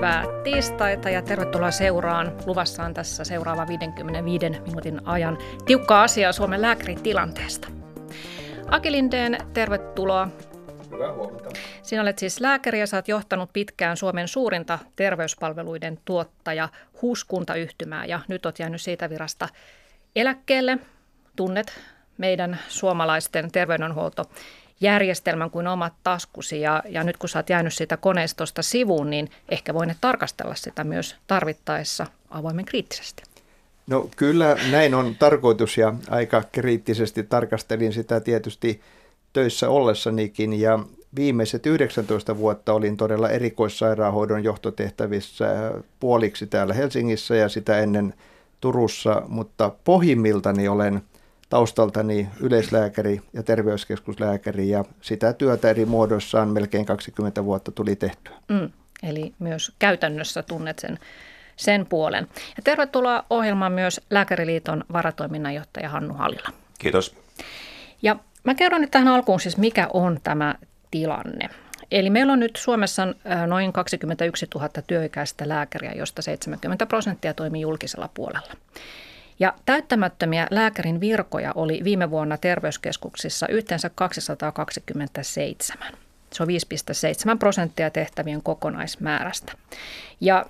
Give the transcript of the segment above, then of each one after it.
Hyvää tiistaita ja tervetuloa seuraan. Luvassa on tässä seuraava 55 minuutin ajan tiukkaa asiaa Suomen lääkäritilanteesta. Aki Lindeen, tervetuloa. Hyvää huomenta. Sinä olet siis lääkäri ja oot johtanut pitkään Suomen suurinta terveyspalveluiden tuottaja Huuskuntayhtymää ja nyt oot jäänyt siitä virasta eläkkeelle. Tunnet meidän suomalaisten terveydenhuolto järjestelmän kuin omat taskusi ja, ja nyt kun sä oot jäänyt siitä koneistosta sivuun, niin ehkä voimme tarkastella sitä myös tarvittaessa avoimen kriittisesti. No kyllä näin on tarkoitus ja aika kriittisesti tarkastelin sitä tietysti töissä ollessanikin ja viimeiset 19 vuotta olin todella erikoissairaanhoidon johtotehtävissä puoliksi täällä Helsingissä ja sitä ennen Turussa, mutta pohjimmiltani olen taustaltani yleislääkäri ja terveyskeskuslääkäri ja sitä työtä eri muodoissaan melkein 20 vuotta tuli tehtyä. Mm, eli myös käytännössä tunnet sen, sen puolen. Ja tervetuloa ohjelmaan myös Lääkäriliiton varatoiminnanjohtaja Hannu Halila. Kiitos. Ja mä kerron nyt tähän alkuun siis, mikä on tämä tilanne. Eli meillä on nyt Suomessa noin 21 000 työikäistä lääkäriä, josta 70 prosenttia toimii julkisella puolella. Ja täyttämättömiä lääkärin virkoja oli viime vuonna terveyskeskuksissa yhteensä 227. Se on 5,7 prosenttia tehtävien kokonaismäärästä. Ja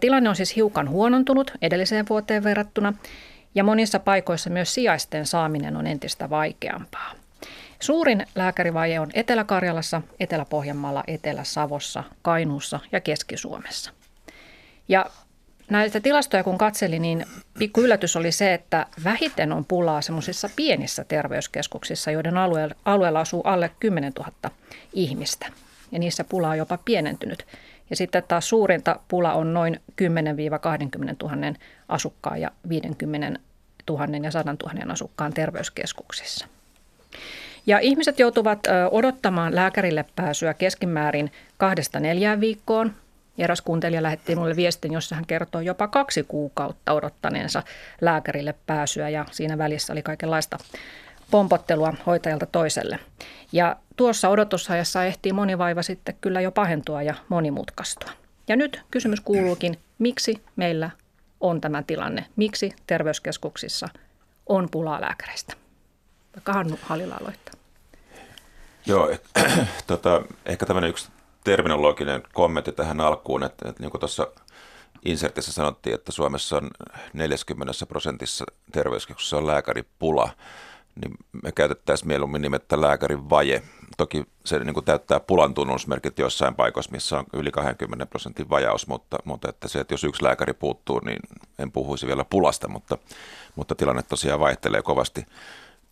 tilanne on siis hiukan huonontunut edelliseen vuoteen verrattuna ja monissa paikoissa myös sijaisten saaminen on entistä vaikeampaa. Suurin lääkärivaje on Etelä-Karjalassa, Etelä-Pohjanmaalla, Etelä-Savossa, Kainuussa ja Keski-Suomessa. Ja näitä tilastoja kun katselin, niin pikku yllätys oli se, että vähiten on pulaa semmoisissa pienissä terveyskeskuksissa, joiden alueella, alueella asuu alle 10 000 ihmistä. Ja niissä pula on jopa pienentynyt. Ja sitten taas suurinta pula on noin 10-20 000 asukkaan ja 50 000 ja 100 000 asukkaan terveyskeskuksissa. Ja ihmiset joutuvat odottamaan lääkärille pääsyä keskimäärin kahdesta neljään viikkoon. Eräs kuuntelija lähetti minulle viestin, jossa hän kertoi jopa kaksi kuukautta odottaneensa lääkärille pääsyä ja siinä välissä oli kaikenlaista pompottelua hoitajalta toiselle. Ja tuossa odotusajassa ehtii moni vaiva sitten kyllä jo pahentua ja monimutkaistua. Ja nyt kysymys kuuluukin, miksi meillä on tämä tilanne? Miksi terveyskeskuksissa on pulaa lääkäreistä? Vaikka Hannu Halila aloittaa. Joo, tota, ehkä tämmöinen yksi terminologinen kommentti tähän alkuun, että, että niin kuin tuossa insertissä sanottiin, että Suomessa on 40 prosentissa terveyskeskuksessa on lääkäripula, niin me käytettäisiin mieluummin nimettä lääkärin vaje. Toki se niin kuin täyttää pulan tunnusmerkit jossain paikoissa, missä on yli 20 prosentin vajaus, mutta, mutta että se, että jos yksi lääkäri puuttuu, niin en puhuisi vielä pulasta, mutta, mutta tilanne tosiaan vaihtelee kovasti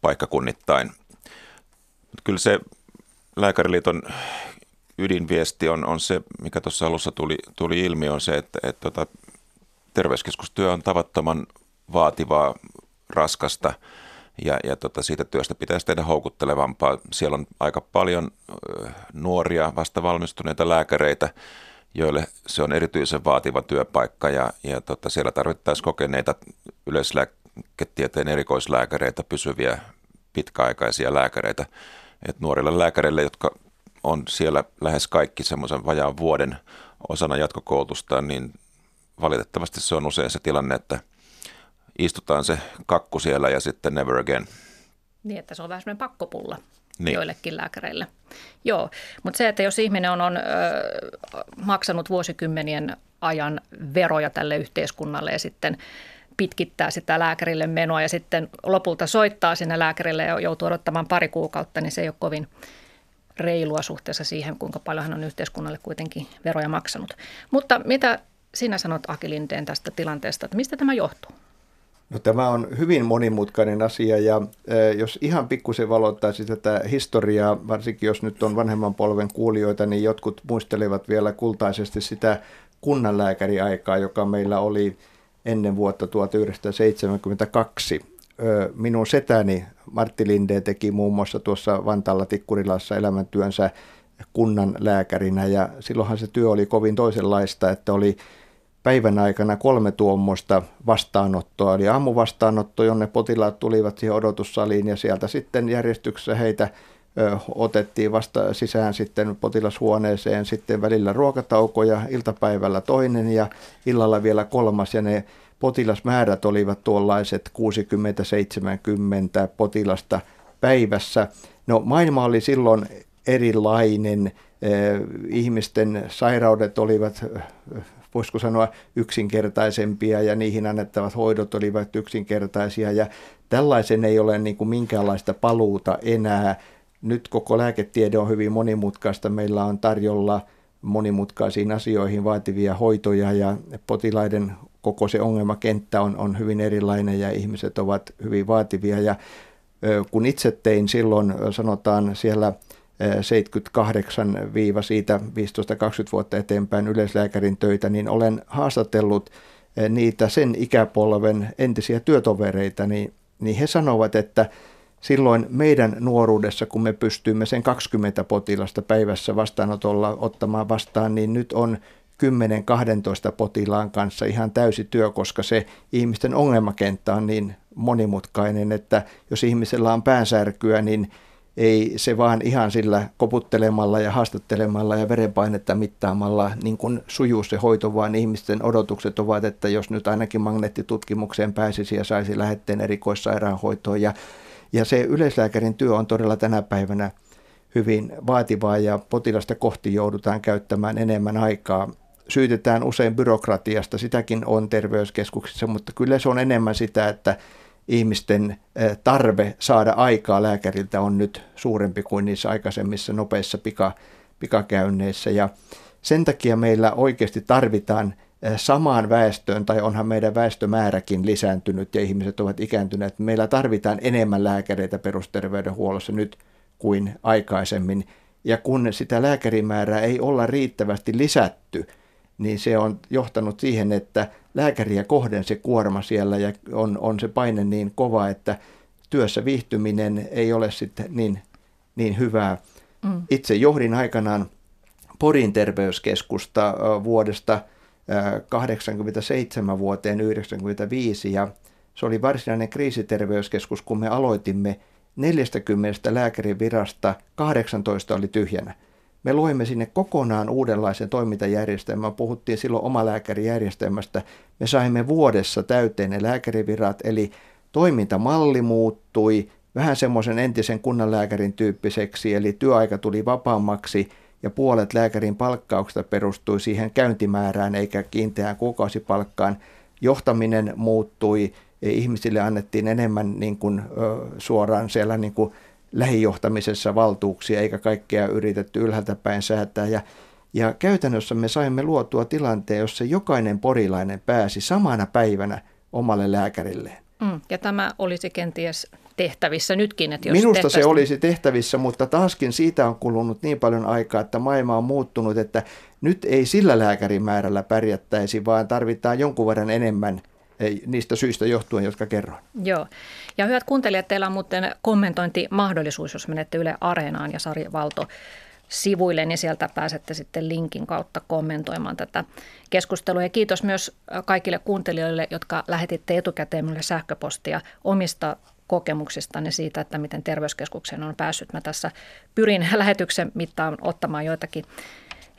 paikkakunnittain. Mutta kyllä se Lääkäriliiton ydinviesti on, on se, mikä tuossa alussa tuli, tuli ilmi, on se, että, että tota, terveyskeskustyö on tavattoman vaativaa, raskasta ja, ja tota, siitä työstä pitäisi tehdä houkuttelevampaa. Siellä on aika paljon nuoria, vasta valmistuneita lääkäreitä, joille se on erityisen vaativa työpaikka ja, ja tota, siellä tarvittaisiin kokeneita yleislääketieteen erikoislääkäreitä, pysyviä pitkäaikaisia lääkäreitä. Et nuorille lääkäreille, jotka on siellä lähes kaikki semmoisen vajaan vuoden osana jatkokoulutusta, niin valitettavasti se on usein se tilanne, että istutaan se kakku siellä ja sitten never again. Niin, että se on vähän semmoinen pakkopulla niin. joillekin lääkäreille. Joo, mutta se, että jos ihminen on, on ö, maksanut vuosikymmenien ajan veroja tälle yhteiskunnalle ja sitten pitkittää sitä lääkärille menoa ja sitten lopulta soittaa sinne lääkärille ja joutuu odottamaan pari kuukautta, niin se ei ole kovin reilua suhteessa siihen, kuinka paljon hän on yhteiskunnalle kuitenkin veroja maksanut. Mutta mitä sinä sanot Aki Lindeen tästä tilanteesta, että mistä tämä johtuu? No, tämä on hyvin monimutkainen asia ja e, jos ihan pikkusen valottaisi tätä historiaa, varsinkin jos nyt on vanhemman polven kuulijoita, niin jotkut muistelevat vielä kultaisesti sitä kunnanlääkäriaikaa, joka meillä oli ennen vuotta 1972 minun setäni Martti Linde teki muun muassa tuossa Vantaalla Tikkurilassa elämäntyönsä kunnan lääkärinä ja silloinhan se työ oli kovin toisenlaista, että oli päivän aikana kolme tuommoista vastaanottoa. Eli aamuvastaanotto, jonne potilaat tulivat siihen odotussaliin ja sieltä sitten järjestyksessä heitä otettiin vasta sisään sitten potilashuoneeseen, sitten välillä ruokataukoja, iltapäivällä toinen ja illalla vielä kolmas ja ne potilasmäärät olivat tuollaiset 60-70 potilasta päivässä. No maailma oli silloin erilainen, ihmisten sairaudet olivat voisiko sanoa yksinkertaisempia ja niihin annettavat hoidot olivat yksinkertaisia ja tällaisen ei ole niin kuin minkäänlaista paluuta enää nyt koko lääketiede on hyvin monimutkaista. Meillä on tarjolla monimutkaisiin asioihin vaativia hoitoja ja potilaiden koko se ongelmakenttä on, on hyvin erilainen ja ihmiset ovat hyvin vaativia. Ja kun itse tein silloin, sanotaan siellä 78 siitä 15-20 vuotta eteenpäin yleislääkärin töitä, niin olen haastatellut niitä sen ikäpolven entisiä työtovereita, niin, niin he sanovat, että silloin meidän nuoruudessa, kun me pystyimme sen 20 potilasta päivässä vastaanotolla ottamaan vastaan, niin nyt on 10-12 potilaan kanssa ihan täysi työ, koska se ihmisten ongelmakenttä on niin monimutkainen, että jos ihmisellä on päänsärkyä, niin ei se vaan ihan sillä koputtelemalla ja haastattelemalla ja verenpainetta mittaamalla niin kuin sujuu se hoito, vaan ihmisten odotukset ovat, että jos nyt ainakin magneettitutkimukseen pääsisi ja saisi lähetteen erikoissairaanhoitoon ja ja se yleislääkärin työ on todella tänä päivänä hyvin vaativaa ja potilasta kohti joudutaan käyttämään enemmän aikaa. Syytetään usein byrokratiasta, sitäkin on terveyskeskuksissa, mutta kyllä se on enemmän sitä, että ihmisten tarve saada aikaa lääkäriltä on nyt suurempi kuin niissä aikaisemmissa nopeissa pika, pikakäynneissä. Ja sen takia meillä oikeasti tarvitaan samaan väestöön, tai onhan meidän väestömääräkin lisääntynyt ja ihmiset ovat ikääntyneet. Meillä tarvitaan enemmän lääkäreitä perusterveydenhuollossa nyt kuin aikaisemmin. Ja kun sitä lääkärimäärää ei olla riittävästi lisätty, niin se on johtanut siihen, että lääkäriä kohden se kuorma siellä ja on, on se paine niin kova, että työssä viihtyminen ei ole sitten niin, niin hyvää. Mm. Itse johdin aikanaan Porin terveyskeskusta vuodesta 87 vuoteen 1995 ja se oli varsinainen kriisiterveyskeskus, kun me aloitimme 40 lääkärin virasta 18 oli tyhjänä. Me loimme sinne kokonaan uudenlaisen toimintajärjestelmän. Puhuttiin silloin omalääkärijärjestelmästä. Me saimme vuodessa täyteen ne lääkärivirat, eli toimintamalli muuttui vähän semmoisen entisen kunnanlääkärin tyyppiseksi, eli työaika tuli vapaammaksi – ja puolet lääkärin palkkauksesta perustui siihen käyntimäärään eikä kiinteään kuukausipalkkaan. Johtaminen muuttui, ihmisille annettiin enemmän niin kuin, suoraan siellä niin kuin lähijohtamisessa valtuuksia eikä kaikkea yritetty ylhäältä päin säätää. Ja, ja käytännössä me saimme luotua tilanteen, jossa jokainen porilainen pääsi samana päivänä omalle lääkärilleen. Mm, ja tämä olisi kenties tehtävissä nytkin. Että jos Minusta se olisi tehtävissä, mutta taaskin siitä on kulunut niin paljon aikaa, että maailma on muuttunut, että nyt ei sillä lääkärimäärällä pärjättäisi, vaan tarvitaan jonkun verran enemmän niistä syistä johtuen, jotka kerroin. Joo. Ja hyvät kuuntelijat, teillä on muuten kommentointimahdollisuus, jos menette Yle Areenaan ja Sari Valto sivuille, niin sieltä pääsette sitten linkin kautta kommentoimaan tätä keskustelua. Ja kiitos myös kaikille kuuntelijoille, jotka lähetitte etukäteen minulle sähköpostia omista kokemuksistanne siitä, että miten terveyskeskukseen on päässyt. Mä tässä pyrin lähetyksen mittaan ottamaan joitakin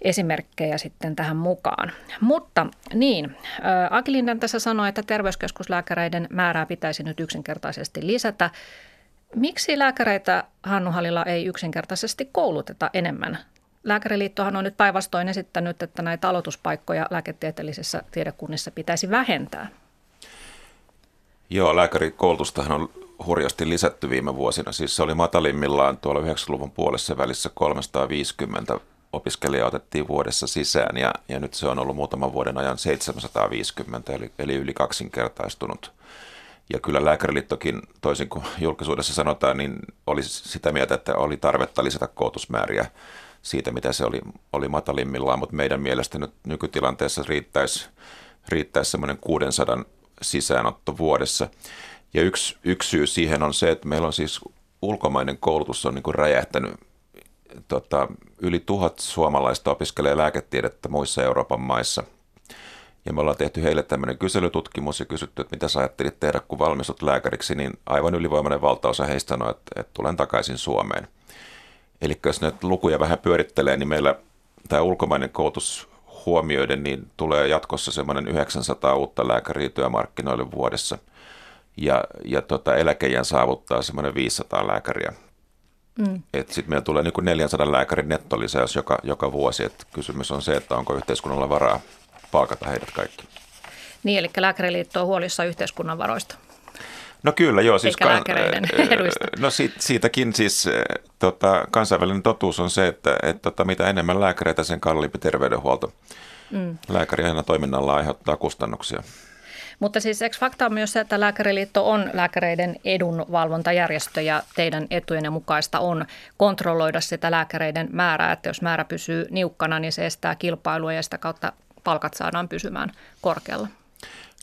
esimerkkejä sitten tähän mukaan. Mutta niin, Aki Linden tässä sanoi, että terveyskeskuslääkäreiden määrää pitäisi nyt yksinkertaisesti lisätä. Miksi lääkäreitä Hannu Halilla ei yksinkertaisesti kouluteta enemmän? Lääkäriliittohan on nyt päinvastoin esittänyt, että näitä aloituspaikkoja lääketieteellisissä tiedekunnissa pitäisi vähentää. Joo, lääkärikoulutustahan on hurjasti lisätty viime vuosina. Siis se oli matalimmillaan tuolla 90-luvun puolessa välissä 350 opiskelijaa otettiin vuodessa sisään ja, ja nyt se on ollut muutaman vuoden ajan 750 eli, eli yli kaksinkertaistunut. Ja kyllä Lääkäriliittokin, toisin kuin julkisuudessa sanotaan, niin oli sitä mieltä, että oli tarvetta lisätä koulutusmääriä siitä, mitä se oli, oli matalimmillaan, mutta meidän mielestä nyt nykytilanteessa riittäisi, riittäisi semmoinen 600 sisäänotto vuodessa. Ja yksi, yksi syy siihen on se, että meillä on siis ulkomainen koulutus on niin kuin räjähtänyt. Tota, yli tuhat suomalaista opiskelee lääketiedettä muissa Euroopan maissa. Ja me ollaan tehty heille tämmöinen kyselytutkimus ja kysytty, että mitä sä ajattelit tehdä, kun valmistut lääkäriksi, niin aivan ylivoimainen valtaosa heistä sanoi, että, että tulen takaisin Suomeen. Eli jos näitä lukuja vähän pyörittelee, niin meillä tämä ulkomainen koulutus huomioiden, niin tulee jatkossa semmoinen 900 uutta lääkäriä työmarkkinoille vuodessa. Ja, ja tota, eläkeijän saavuttaa semmoinen 500 lääkäriä. Mm. Sitten meillä tulee niin kuin 400 lääkärin nettolisäys joka, joka vuosi. Et kysymys on se, että onko yhteiskunnalla varaa palkata heidät kaikki. Niin, eli Lääkäriliitto on huolissa yhteiskunnan varoista. No kyllä, joo. Siis kan, eduista. No siitä, siitäkin siis tota, kansainvälinen totuus on se, että et, tota, mitä enemmän lääkäreitä, sen kalliimpi terveydenhuolto. Mm. Lääkäri aina toiminnalla aiheuttaa kustannuksia. Mutta siis eikö fakta on myös se, että Lääkäriliitto on lääkäreiden edunvalvontajärjestö ja teidän etujen mukaista on kontrolloida sitä lääkäreiden määrää, että jos määrä pysyy niukkana, niin se estää kilpailua ja sitä kautta palkat saadaan pysymään korkealla.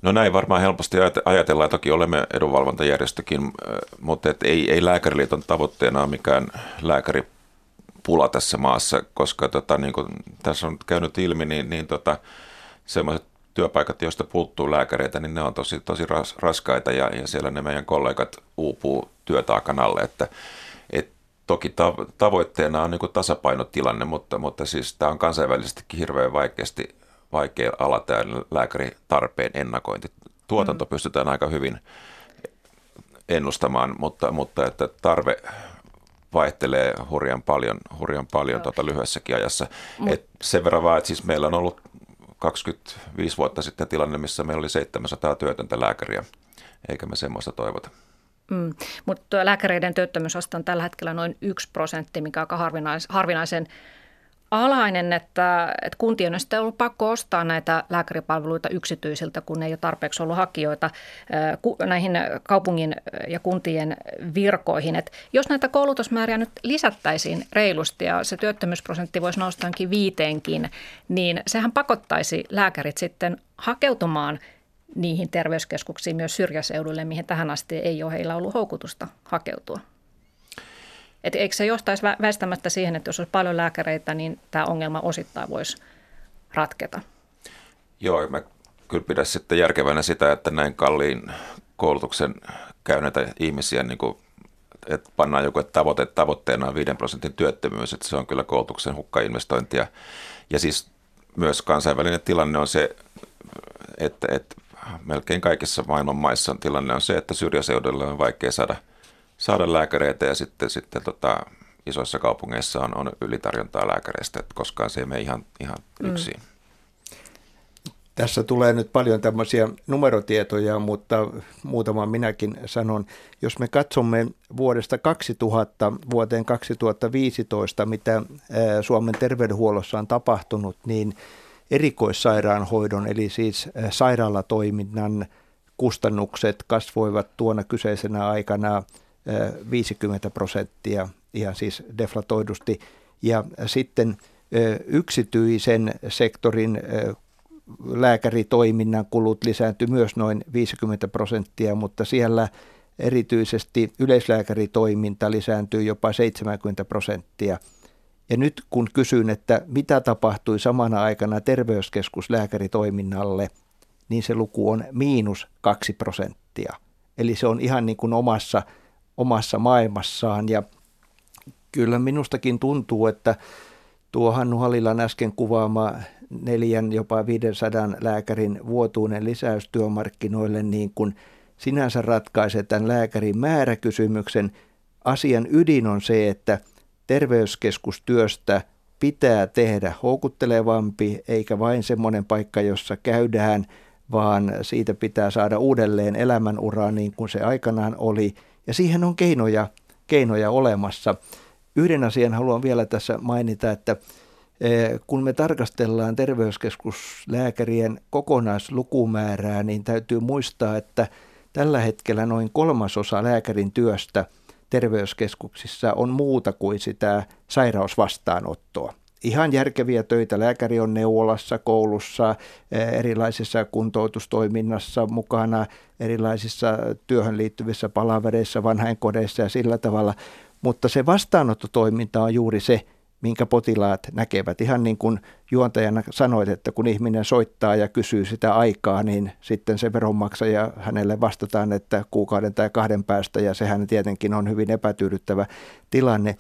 No näin varmaan helposti ajatellaan. Toki olemme edunvalvontajärjestökin, mutta et ei, ei lääkäriliiton tavoitteena ole mikään lääkäripula tässä maassa, koska tota, niin kuin tässä on käynyt ilmi, niin, niin tota, sellaiset työpaikat, joista puuttuu lääkäreitä, niin ne on tosi, tosi ras, raskaita ja, ja siellä ne meidän kollegat uupuu työtaakan alle, että et toki tavoitteena on niin tasapainotilanne, mutta, mutta siis tämä on kansainvälisestikin hirveän vaikeasti vaikea ala tämä lääkäritarpeen ennakointi. Tuotanto mm. pystytään aika hyvin ennustamaan, mutta, mutta että tarve vaihtelee hurjan paljon, hurjan paljon tuota lyhyessäkin ajassa. Mut. Et sen verran vaan, että siis meillä on ollut 25 vuotta sitten tilanne, missä meillä oli 700 työtöntä lääkäriä, eikä me semmoista toivota. Mm, mutta lääkäreiden työttömyysaste on tällä hetkellä noin 1 prosentti, mikä on aika harvinais, harvinaisen alainen, että, että kuntien on sitten ollut pakko ostaa näitä lääkäripalveluita yksityisiltä, kun ei ole tarpeeksi ollut hakijoita näihin kaupungin ja kuntien virkoihin. Että jos näitä koulutusmääriä nyt lisättäisiin reilusti ja se työttömyysprosentti voisi noustaankin viiteenkin, niin sehän pakottaisi lääkärit sitten hakeutumaan niihin terveyskeskuksiin myös syrjäseudulle, mihin tähän asti ei ole heillä ollut houkutusta hakeutua. Et eikö se johtaisi väistämättä siihen, että jos olisi paljon lääkäreitä, niin tämä ongelma osittain voisi ratketa? Joo, mä kyllä pidän sitten järkevänä sitä, että näin kalliin koulutuksen käyneitä ihmisiä, niin kuin, että pannaan joku että tavoite, tavoitteena on 5 prosentin työttömyys, että se on kyllä koulutuksen hukkainvestointia. Ja siis myös kansainvälinen tilanne on se, että, että melkein kaikissa maailman maissa tilanne on se, että syrjäseudulla on vaikea saada – saada lääkäreitä ja sitten, sitten tota, isoissa kaupungeissa on, on ylitarjontaa lääkäreistä, että koskaan se ei mene ihan, ihan mm. yksin. Tässä tulee nyt paljon tämmöisiä numerotietoja, mutta muutama minäkin sanon. Jos me katsomme vuodesta 2000 vuoteen 2015, mitä Suomen terveydenhuollossa on tapahtunut, niin erikoissairaanhoidon, eli siis sairaalatoiminnan kustannukset kasvoivat tuona kyseisenä aikana 50 prosenttia ihan siis deflatoidusti. Ja sitten yksityisen sektorin lääkäritoiminnan kulut lisääntyi myös noin 50 prosenttia, mutta siellä erityisesti yleislääkäritoiminta lisääntyy jopa 70 prosenttia. Ja nyt kun kysyn, että mitä tapahtui samana aikana terveyskeskuslääkäritoiminnalle, niin se luku on miinus 2 prosenttia. Eli se on ihan niin kuin omassa omassa maailmassaan. Ja kyllä minustakin tuntuu, että tuo Hannu Halilan äsken kuvaama neljän, jopa 500 lääkärin vuotuinen lisäys työmarkkinoille niin kuin sinänsä ratkaisee tämän lääkärin määräkysymyksen. Asian ydin on se, että terveyskeskustyöstä pitää tehdä houkuttelevampi, eikä vain semmoinen paikka, jossa käydään, vaan siitä pitää saada uudelleen elämänuraa niin kuin se aikanaan oli – ja siihen on keinoja, keinoja olemassa. Yhden asian haluan vielä tässä mainita, että eh, kun me tarkastellaan terveyskeskuslääkärien kokonaislukumäärää, niin täytyy muistaa, että tällä hetkellä noin kolmasosa lääkärin työstä terveyskeskuksissa on muuta kuin sitä sairausvastaanottoa ihan järkeviä töitä. Lääkäri on neuvolassa, koulussa, eh, erilaisissa kuntoutustoiminnassa mukana, erilaisissa työhön liittyvissä palavereissa, vanhainkodeissa ja sillä tavalla. Mutta se vastaanottotoiminta on juuri se, minkä potilaat näkevät. Ihan niin kuin juontajana sanoit, että kun ihminen soittaa ja kysyy sitä aikaa, niin sitten se veronmaksaja hänelle vastataan, että kuukauden tai kahden päästä, ja sehän tietenkin on hyvin epätyydyttävä tilanne.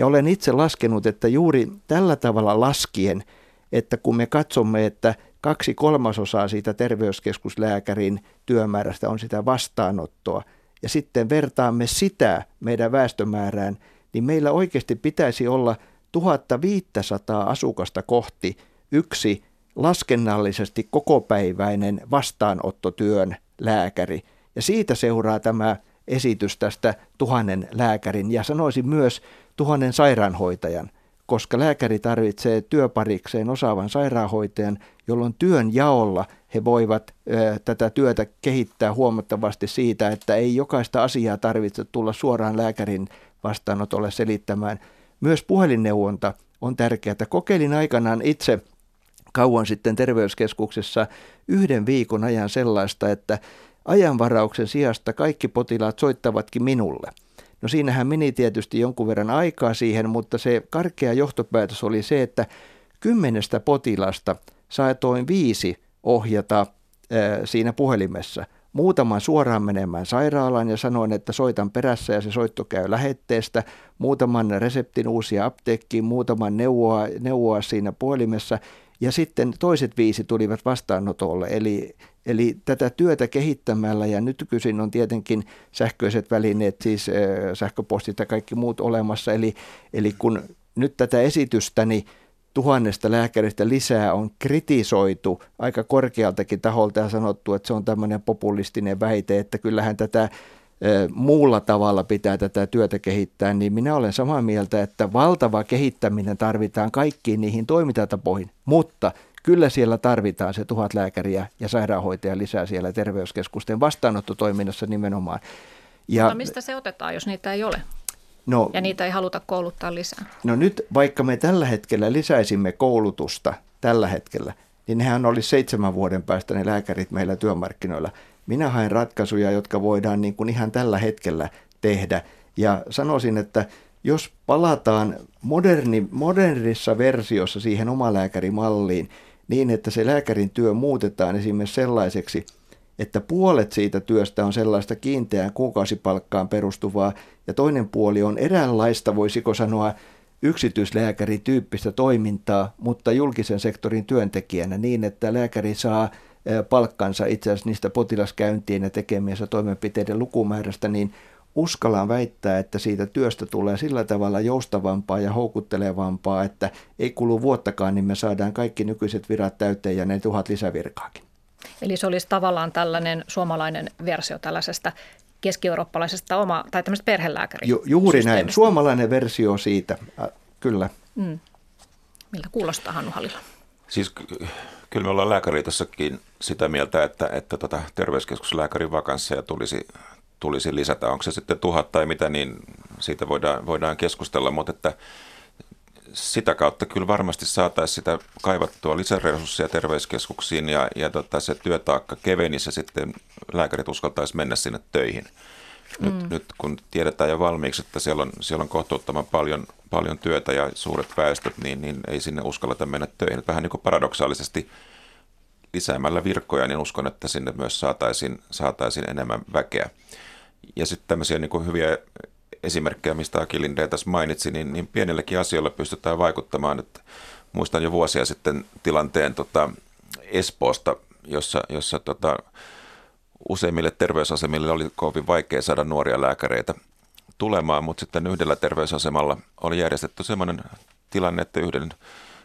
Ja olen itse laskenut, että juuri tällä tavalla laskien, että kun me katsomme, että kaksi kolmasosaa siitä terveyskeskuslääkärin työmäärästä on sitä vastaanottoa, ja sitten vertaamme sitä meidän väestömäärään, niin meillä oikeasti pitäisi olla 1500 asukasta kohti yksi laskennallisesti kokopäiväinen vastaanottotyön lääkäri. Ja siitä seuraa tämä esitys tästä tuhannen lääkärin ja sanoisin myös tuhannen sairaanhoitajan, koska lääkäri tarvitsee työparikseen osaavan sairaanhoitajan, jolloin työn jaolla he voivat ö, tätä työtä kehittää huomattavasti siitä, että ei jokaista asiaa tarvitse tulla suoraan lääkärin vastaanotolle selittämään. Myös puhelinneuvonta on tärkeää. Kokeilin aikanaan itse kauan sitten terveyskeskuksessa yhden viikon ajan sellaista, että ajanvarauksen sijasta kaikki potilaat soittavatkin minulle. No siinähän meni tietysti jonkun verran aikaa siihen, mutta se karkea johtopäätös oli se, että kymmenestä potilasta saatoin viisi ohjata siinä puhelimessa. Muutaman suoraan menemään sairaalaan ja sanoin, että soitan perässä ja se soitto käy lähetteestä. Muutaman reseptin uusia apteekkiin, muutaman neuvoa, neuvoa siinä puhelimessa ja sitten toiset viisi tulivat vastaanotolle. Eli, eli tätä työtä kehittämällä ja nykyisin on tietenkin sähköiset välineet, siis sähköpostit ja kaikki muut olemassa. Eli, eli kun nyt tätä esitystäni tuhannesta lääkäristä lisää on kritisoitu aika korkealtakin taholta ja sanottu, että se on tämmöinen populistinen väite, että kyllähän tätä muulla tavalla pitää tätä työtä kehittää, niin minä olen samaa mieltä, että valtava kehittäminen tarvitaan kaikkiin niihin toimintatapoihin, mutta kyllä siellä tarvitaan se tuhat lääkäriä ja sairaanhoitajia lisää siellä terveyskeskusten vastaanottotoiminnassa nimenomaan. Ja, mutta mistä se otetaan, jos niitä ei ole? No, ja niitä ei haluta kouluttaa lisää. No nyt vaikka me tällä hetkellä lisäisimme koulutusta tällä hetkellä, niin nehän olisi seitsemän vuoden päästä ne lääkärit meillä työmarkkinoilla. Minä haen ratkaisuja, jotka voidaan niin kuin ihan tällä hetkellä tehdä. Ja sanoisin, että jos palataan moderni, modernissa versiossa siihen omalääkärimalliin niin, että se lääkärin työ muutetaan esimerkiksi sellaiseksi, että puolet siitä työstä on sellaista kiinteään kuukausipalkkaan perustuvaa. Ja toinen puoli on eräänlaista, voisiko sanoa, yksityislääkärityyppistä toimintaa, mutta julkisen sektorin työntekijänä niin, että lääkäri saa palkkansa itse asiassa niistä potilaskäyntien ja tekemiensä toimenpiteiden lukumäärästä, niin uskallaan väittää, että siitä työstä tulee sillä tavalla joustavampaa ja houkuttelevampaa, että ei kulu vuottakaan, niin me saadaan kaikki nykyiset virat täyteen ja ne tuhat lisävirkaakin. Eli se olisi tavallaan tällainen suomalainen versio tällaisesta keski-eurooppalaisesta oma, tai tämmöistä perhelääkäri. Ju, juuri näin, suomalainen versio siitä, äh, kyllä. Mm. Miltä kuulostaa Hannu Halila? Siis kyllä me ollaan lääkäriliitossakin sitä mieltä, että, että tota terveyskeskuslääkärin vakansseja tulisi, tulisi lisätä. Onko se sitten tuhat tai mitä, niin siitä voidaan, voidaan keskustella, mutta että sitä kautta kyllä varmasti saataisiin sitä kaivattua lisäresursseja terveyskeskuksiin ja, ja tota, se työtaakka kevenisi ja sitten lääkärit uskaltaisi mennä sinne töihin. Nyt, mm. nyt kun tiedetään jo valmiiksi, että siellä on, siellä on kohtuuttoman paljon, paljon työtä ja suuret väestöt, niin, niin ei sinne uskalleta mennä töihin. Vähän niin kuin paradoksaalisesti lisäämällä virkkoja, niin uskon, että sinne myös saataisiin, saataisiin enemmän väkeä. Ja sitten tämmöisiä niin kuin hyviä esimerkkejä, mistä Aki Lindeen tässä mainitsi, niin, niin pienellekin asioilla pystytään vaikuttamaan. Että muistan jo vuosia sitten tilanteen tota, Espoosta, jossa, jossa tota, useimmille terveysasemille oli kovin vaikea saada nuoria lääkäreitä tulemaan, mutta sitten yhdellä terveysasemalla oli järjestetty sellainen tilanne, että yhden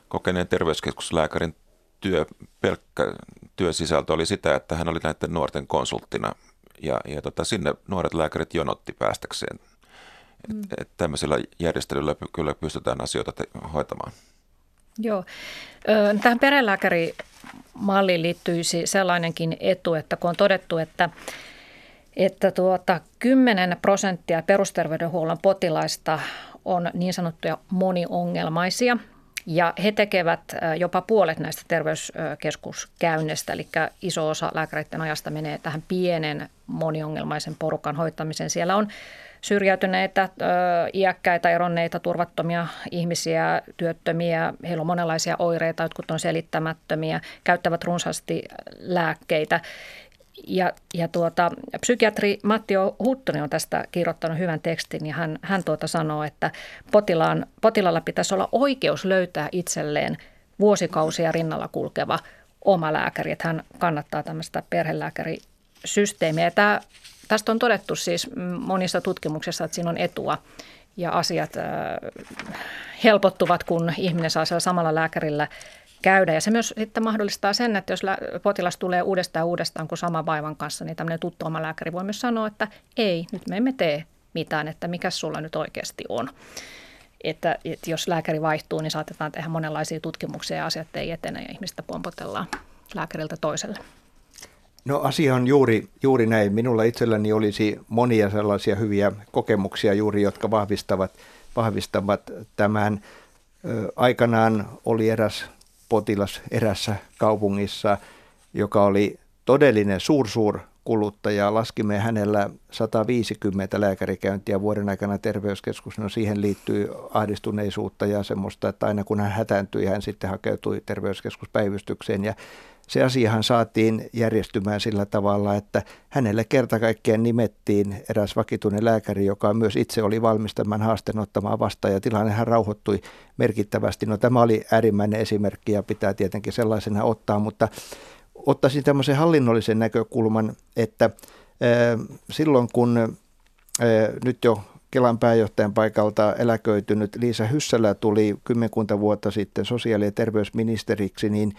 kokeneen terveyskeskuslääkärin työ, pelkkä työsisältö oli sitä, että hän oli näiden nuorten konsulttina ja, ja tota, sinne nuoret lääkärit jonotti päästäkseen. Mm. Et, et tämmöisellä järjestelyllä kyllä pystytään asioita te- hoitamaan. Joo. Tähän perälääkärimalliin liittyisi sellainenkin etu, että kun on todettu, että että tuota, 10 prosenttia perusterveydenhuollon potilaista on niin sanottuja moniongelmaisia ja he tekevät jopa puolet näistä terveyskeskuskäynneistä, eli iso osa lääkäreiden ajasta menee tähän pienen moniongelmaisen porukan hoitamiseen. Siellä on syrjäytyneitä, iäkkäitä, eronneita, turvattomia ihmisiä, työttömiä. Heillä on monenlaisia oireita, jotkut on selittämättömiä, käyttävät runsaasti lääkkeitä. Ja, ja tuota, psykiatri Mattio Huttunen on tästä kirjoittanut hyvän tekstin ja hän, hän tuota sanoo, että potilaan, potilaalla pitäisi olla oikeus löytää itselleen vuosikausia rinnalla kulkeva oma lääkäri, että hän kannattaa tämmöistä perhelääkärisysteemiä. Tämä, tästä on todettu siis monissa tutkimuksissa, että siinä on etua ja asiat äh, helpottuvat, kun ihminen saa siellä samalla lääkärillä käydä. Ja se myös sitten mahdollistaa sen, että jos potilas tulee uudestaan uudestaan kuin sama vaivan kanssa, niin tämmöinen tuttu oma lääkäri voi myös sanoa, että ei, nyt me emme tee mitään, että mikä sulla nyt oikeasti on. Että, että jos lääkäri vaihtuu, niin saatetaan tehdä monenlaisia tutkimuksia ja asiat ei etene ja ihmistä pompotellaan lääkäriltä toiselle. No asia on juuri, juuri näin. Minulla itselläni olisi monia sellaisia hyviä kokemuksia juuri, jotka vahvistavat, vahvistavat tämän. Aikanaan oli eräs potilas erässä kaupungissa, joka oli todellinen suursuur kuluttaja. Laskimme hänellä 150 lääkärikäyntiä vuoden aikana terveyskeskus. No siihen liittyy ahdistuneisuutta ja semmoista, että aina kun hän hätääntyi, hän sitten hakeutui terveyskeskuspäivystykseen. Ja se asiahan saatiin järjestymään sillä tavalla, että hänelle kerta kaikkiaan nimettiin eräs vakituinen lääkäri, joka myös itse oli valmis tämän haasteen ottamaan vastaan ja tilanne hän rauhoittui merkittävästi. No tämä oli äärimmäinen esimerkki ja pitää tietenkin sellaisena ottaa, mutta ottaisin tämmöisen hallinnollisen näkökulman, että silloin kun nyt jo Kelan pääjohtajan paikalta eläköitynyt Liisa Hyssälä tuli kymmenkunta vuotta sitten sosiaali- ja terveysministeriksi, niin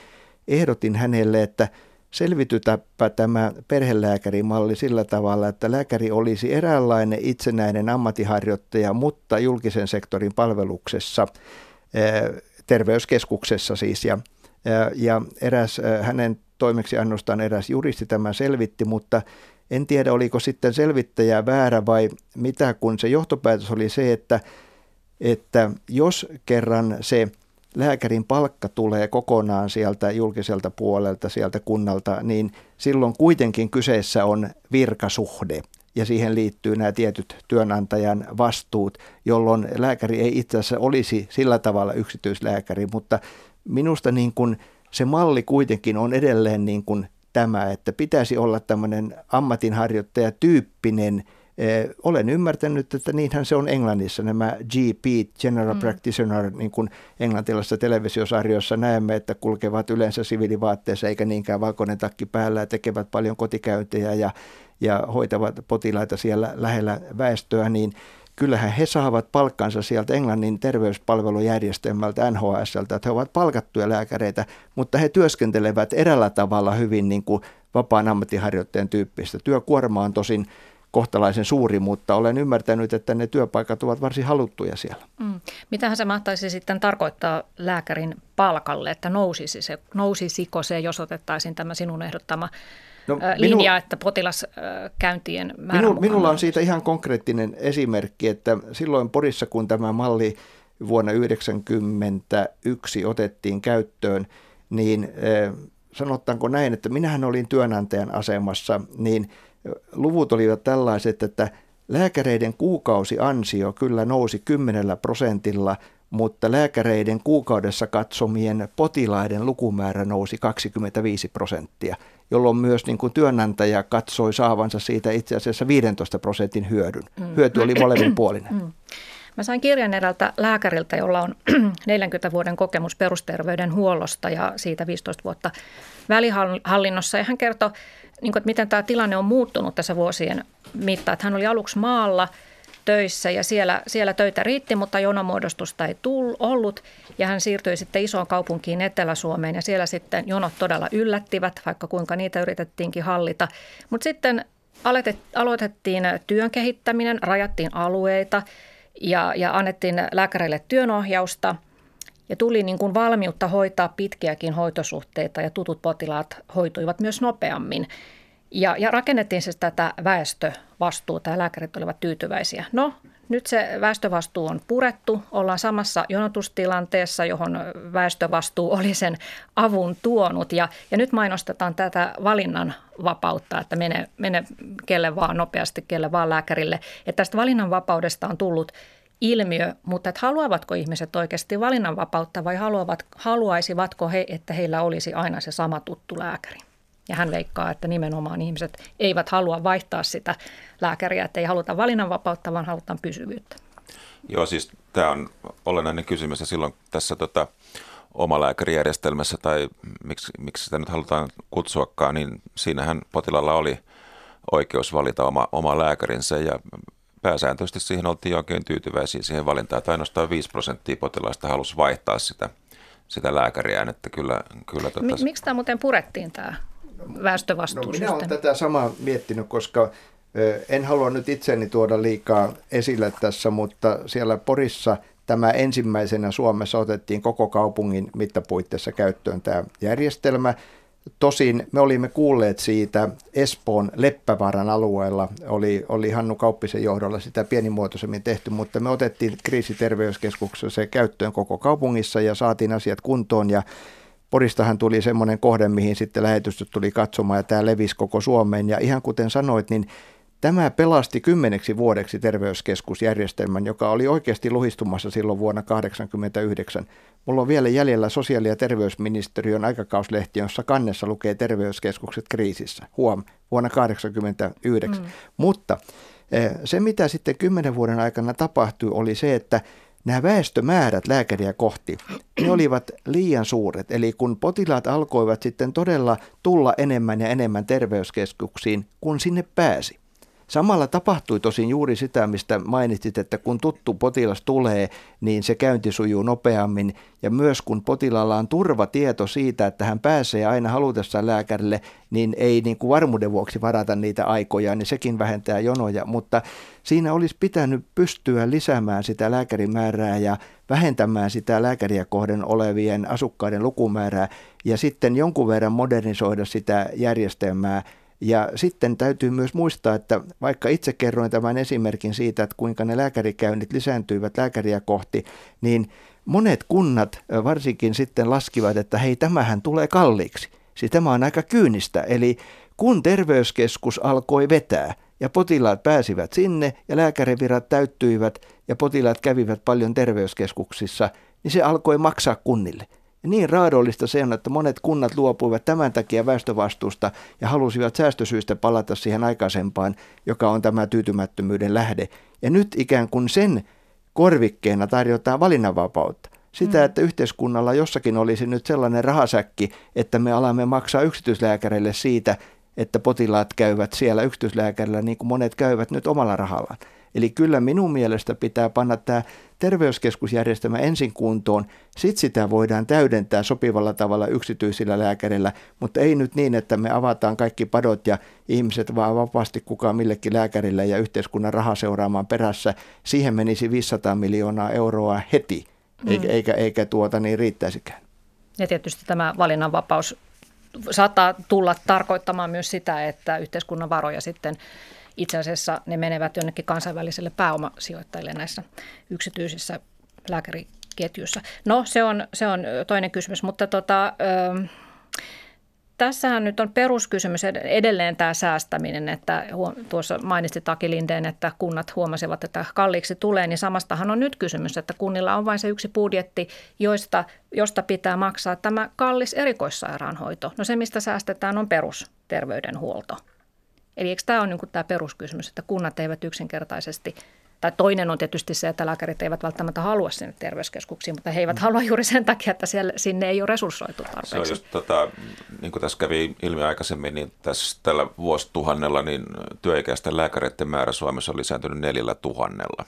ehdotin hänelle, että selvitytäpä tämä perhelääkärimalli sillä tavalla, että lääkäri olisi eräänlainen itsenäinen ammattiharjoittaja, mutta julkisen sektorin palveluksessa, terveyskeskuksessa siis. Ja, ja eräs hänen toimeksiannostaan eräs juristi tämä selvitti, mutta en tiedä oliko sitten selvittäjä väärä vai mitä, kun se johtopäätös oli se, että, että jos kerran se lääkärin palkka tulee kokonaan sieltä julkiselta puolelta, sieltä kunnalta, niin silloin kuitenkin kyseessä on virkasuhde. Ja siihen liittyy nämä tietyt työnantajan vastuut, jolloin lääkäri ei itse asiassa olisi sillä tavalla yksityislääkäri, mutta minusta niin kuin se malli kuitenkin on edelleen niin kuin tämä, että pitäisi olla tämmöinen ammatinharjoittajatyyppinen olen ymmärtänyt, että niinhän se on Englannissa, nämä GP, General mm. Practitioner, niin kuin englantilaisessa televisiosarjoissa näemme, että kulkevat yleensä siviilivaatteessa eikä niinkään valkoinen takki päällä ja tekevät paljon kotikäyntejä ja, ja hoitavat potilaita siellä lähellä väestöä, niin kyllähän he saavat palkkansa sieltä Englannin terveyspalvelujärjestelmältä NHSltä, että he ovat palkattuja lääkäreitä, mutta he työskentelevät erällä tavalla hyvin niin kuin vapaan ammattiharjoittajan tyyppistä. Työkuorma on tosin kohtalaisen suuri, mutta olen ymmärtänyt, että ne työpaikat ovat varsin haluttuja siellä. Mm. Mitähän se mahtaisi sitten tarkoittaa lääkärin palkalle, että nousisi se, nousisiko se, jos otettaisiin tämä sinun ehdottama No, linja, minu, että potilaskäyntien määrä minu, Minulla on siitä ihan konkreettinen esimerkki, että silloin Porissa, kun tämä malli vuonna 1991 otettiin käyttöön, niin sanottaanko näin, että minähän olin työnantajan asemassa, niin – luvut olivat tällaiset, että lääkäreiden kuukausiansio kyllä nousi 10 prosentilla, mutta lääkäreiden kuukaudessa katsomien potilaiden lukumäärä nousi 25 prosenttia, jolloin myös niin kuin työnantaja katsoi saavansa siitä itse asiassa 15 prosentin hyödyn. Mm. Hyöty oli molemmin puolinen. Mm. Mä sain kirjan eräältä lääkäriltä, jolla on 40 vuoden kokemus perusterveydenhuollosta ja siitä 15 vuotta välihallinnossa. Ja hän kertoi niin kuin, että miten tämä tilanne on muuttunut tässä vuosien mittaan. Että hän oli aluksi maalla töissä ja siellä, siellä töitä riitti, mutta jonomuodostusta ei tull, ollut. Ja hän siirtyi sitten isoon kaupunkiin Etelä-Suomeen ja siellä sitten jonot todella yllättivät, vaikka kuinka niitä yritettiinkin hallita. Mutta sitten aloitettiin työn kehittäminen, rajattiin alueita ja, ja annettiin lääkäreille työnohjausta – ja tuli niin kuin valmiutta hoitaa pitkiäkin hoitosuhteita ja tutut potilaat hoituivat myös nopeammin. Ja, ja rakennettiin siis tätä väestövastuuta ja lääkärit olivat tyytyväisiä. No, nyt se väestövastuu on purettu. Ollaan samassa jonotustilanteessa, johon väestövastuu oli sen avun tuonut. Ja, ja nyt mainostetaan tätä valinnan vapautta, että mene, mene kelle vaan nopeasti, kelle vaan lääkärille. Että tästä valinnanvapaudesta on tullut ilmiö, mutta että haluavatko ihmiset oikeasti valinnanvapautta vai haluavat, haluaisivatko he, että heillä olisi aina se sama tuttu lääkäri? Ja hän veikkaa, että nimenomaan ihmiset eivät halua vaihtaa sitä lääkäriä, että ei haluta valinnanvapautta, vaan halutaan pysyvyyttä. Joo, siis tämä on olennainen kysymys ja silloin tässä tota, omalääkärijärjestelmässä tai miksi, miksi sitä nyt halutaan kutsuakaan, niin siinähän potilalla oli oikeus valita oma, oma lääkärinsä ja pääsääntöisesti siihen oltiin oikein tyytyväisiä siihen valintaan, että ainoastaan 5 prosenttia potilaista halusi vaihtaa sitä, sitä lääkäriään, että kyllä, kyllä tota... Miksi tämä muuten purettiin tämä väestövastuu? No minä olen tätä samaa miettinyt, koska en halua nyt itseni tuoda liikaa esille tässä, mutta siellä Porissa tämä ensimmäisenä Suomessa otettiin koko kaupungin mittapuitteissa käyttöön tämä järjestelmä. Tosin me olimme kuulleet siitä Espoon Leppävaaran alueella, oli, oli Hannu Kauppisen johdolla sitä pienimuotoisemmin tehty, mutta me otettiin kriisiterveyskeskuksessa se käyttöön koko kaupungissa ja saatiin asiat kuntoon. Ja Poristahan tuli semmoinen kohde, mihin sitten lähetystöt tuli katsomaan ja tämä levisi koko Suomeen. Ja ihan kuten sanoit, niin Tämä pelasti kymmeneksi vuodeksi terveyskeskusjärjestelmän, joka oli oikeasti luhistumassa silloin vuonna 1989. Mulla on vielä jäljellä sosiaali- ja terveysministeriön aikakauslehti, jossa kannessa lukee terveyskeskukset kriisissä. Huom, vuonna 1989. Mm. Mutta eh, se, mitä sitten kymmenen vuoden aikana tapahtui, oli se, että nämä väestömäärät lääkäriä kohti, ne olivat liian suuret. Eli kun potilaat alkoivat sitten todella tulla enemmän ja enemmän terveyskeskuksiin, kun sinne pääsi. Samalla tapahtui tosin juuri sitä, mistä mainitsit, että kun tuttu potilas tulee, niin se käynti sujuu nopeammin. Ja myös kun potilaalla on turvatieto siitä, että hän pääsee aina halutessaan lääkärille, niin ei niin kuin varmuuden vuoksi varata niitä aikoja, niin sekin vähentää jonoja. Mutta siinä olisi pitänyt pystyä lisäämään sitä lääkärimäärää ja vähentämään sitä lääkäriä kohden olevien asukkaiden lukumäärää ja sitten jonkun verran modernisoida sitä järjestelmää ja sitten täytyy myös muistaa, että vaikka itse kerroin tämän esimerkin siitä, että kuinka ne lääkärikäynnit lisääntyivät lääkäriä kohti, niin monet kunnat varsinkin sitten laskivat, että hei, tämähän tulee kalliiksi. Siis tämä on aika kyynistä. Eli kun terveyskeskus alkoi vetää ja potilaat pääsivät sinne ja lääkärivirat täyttyivät ja potilaat kävivät paljon terveyskeskuksissa, niin se alkoi maksaa kunnille. Niin raadollista se on, että monet kunnat luopuivat tämän takia väestövastuusta ja halusivat säästösyistä palata siihen aikaisempaan, joka on tämä tyytymättömyyden lähde. Ja nyt ikään kuin sen korvikkeena tarjotaan valinnanvapautta. Sitä, mm. että yhteiskunnalla jossakin olisi nyt sellainen rahasäkki, että me alamme maksaa yksityislääkäreille siitä, että potilaat käyvät siellä yksityislääkärillä niin kuin monet käyvät nyt omalla rahallaan. Eli kyllä minun mielestä pitää panna tämä terveyskeskusjärjestelmä ensin kuntoon, sitten sitä voidaan täydentää sopivalla tavalla yksityisillä lääkärillä, mutta ei nyt niin, että me avataan kaikki padot ja ihmiset vaan vapaasti kukaan millekin lääkärille ja yhteiskunnan raha seuraamaan perässä. Siihen menisi 500 miljoonaa euroa heti, eikä, mm. eikä, eikä tuota niin riittäisikään. Ja tietysti tämä valinnanvapaus saattaa tulla tarkoittamaan myös sitä, että yhteiskunnan varoja sitten itse asiassa ne menevät jonnekin kansainväliselle pääomasijoittajille näissä yksityisissä lääkäriketjuissa. No se on, se on toinen kysymys, mutta tota, ö, Tässähän nyt on peruskysymys edelleen tämä säästäminen, että tuossa mainitsi Taki Lindeen, että kunnat huomasivat, että kalliiksi tulee, niin samastahan on nyt kysymys, että kunnilla on vain se yksi budjetti, josta, josta pitää maksaa tämä kallis erikoissairaanhoito. No se, mistä säästetään, on perusterveydenhuolto. Eli eikö tämä ole niin tämä peruskysymys, että kunnat eivät yksinkertaisesti tai toinen on tietysti se, että lääkärit eivät välttämättä halua sinne terveyskeskuksiin, mutta he eivät mm. halua juuri sen takia, että siellä, sinne ei ole resurssoitu tarpeeksi. Se on just, tota, niin kuin tässä kävi ilmi aikaisemmin, niin tässä tällä vuosituhannella niin työikäisten lääkäreiden määrä Suomessa on lisääntynyt neljällä tuhannella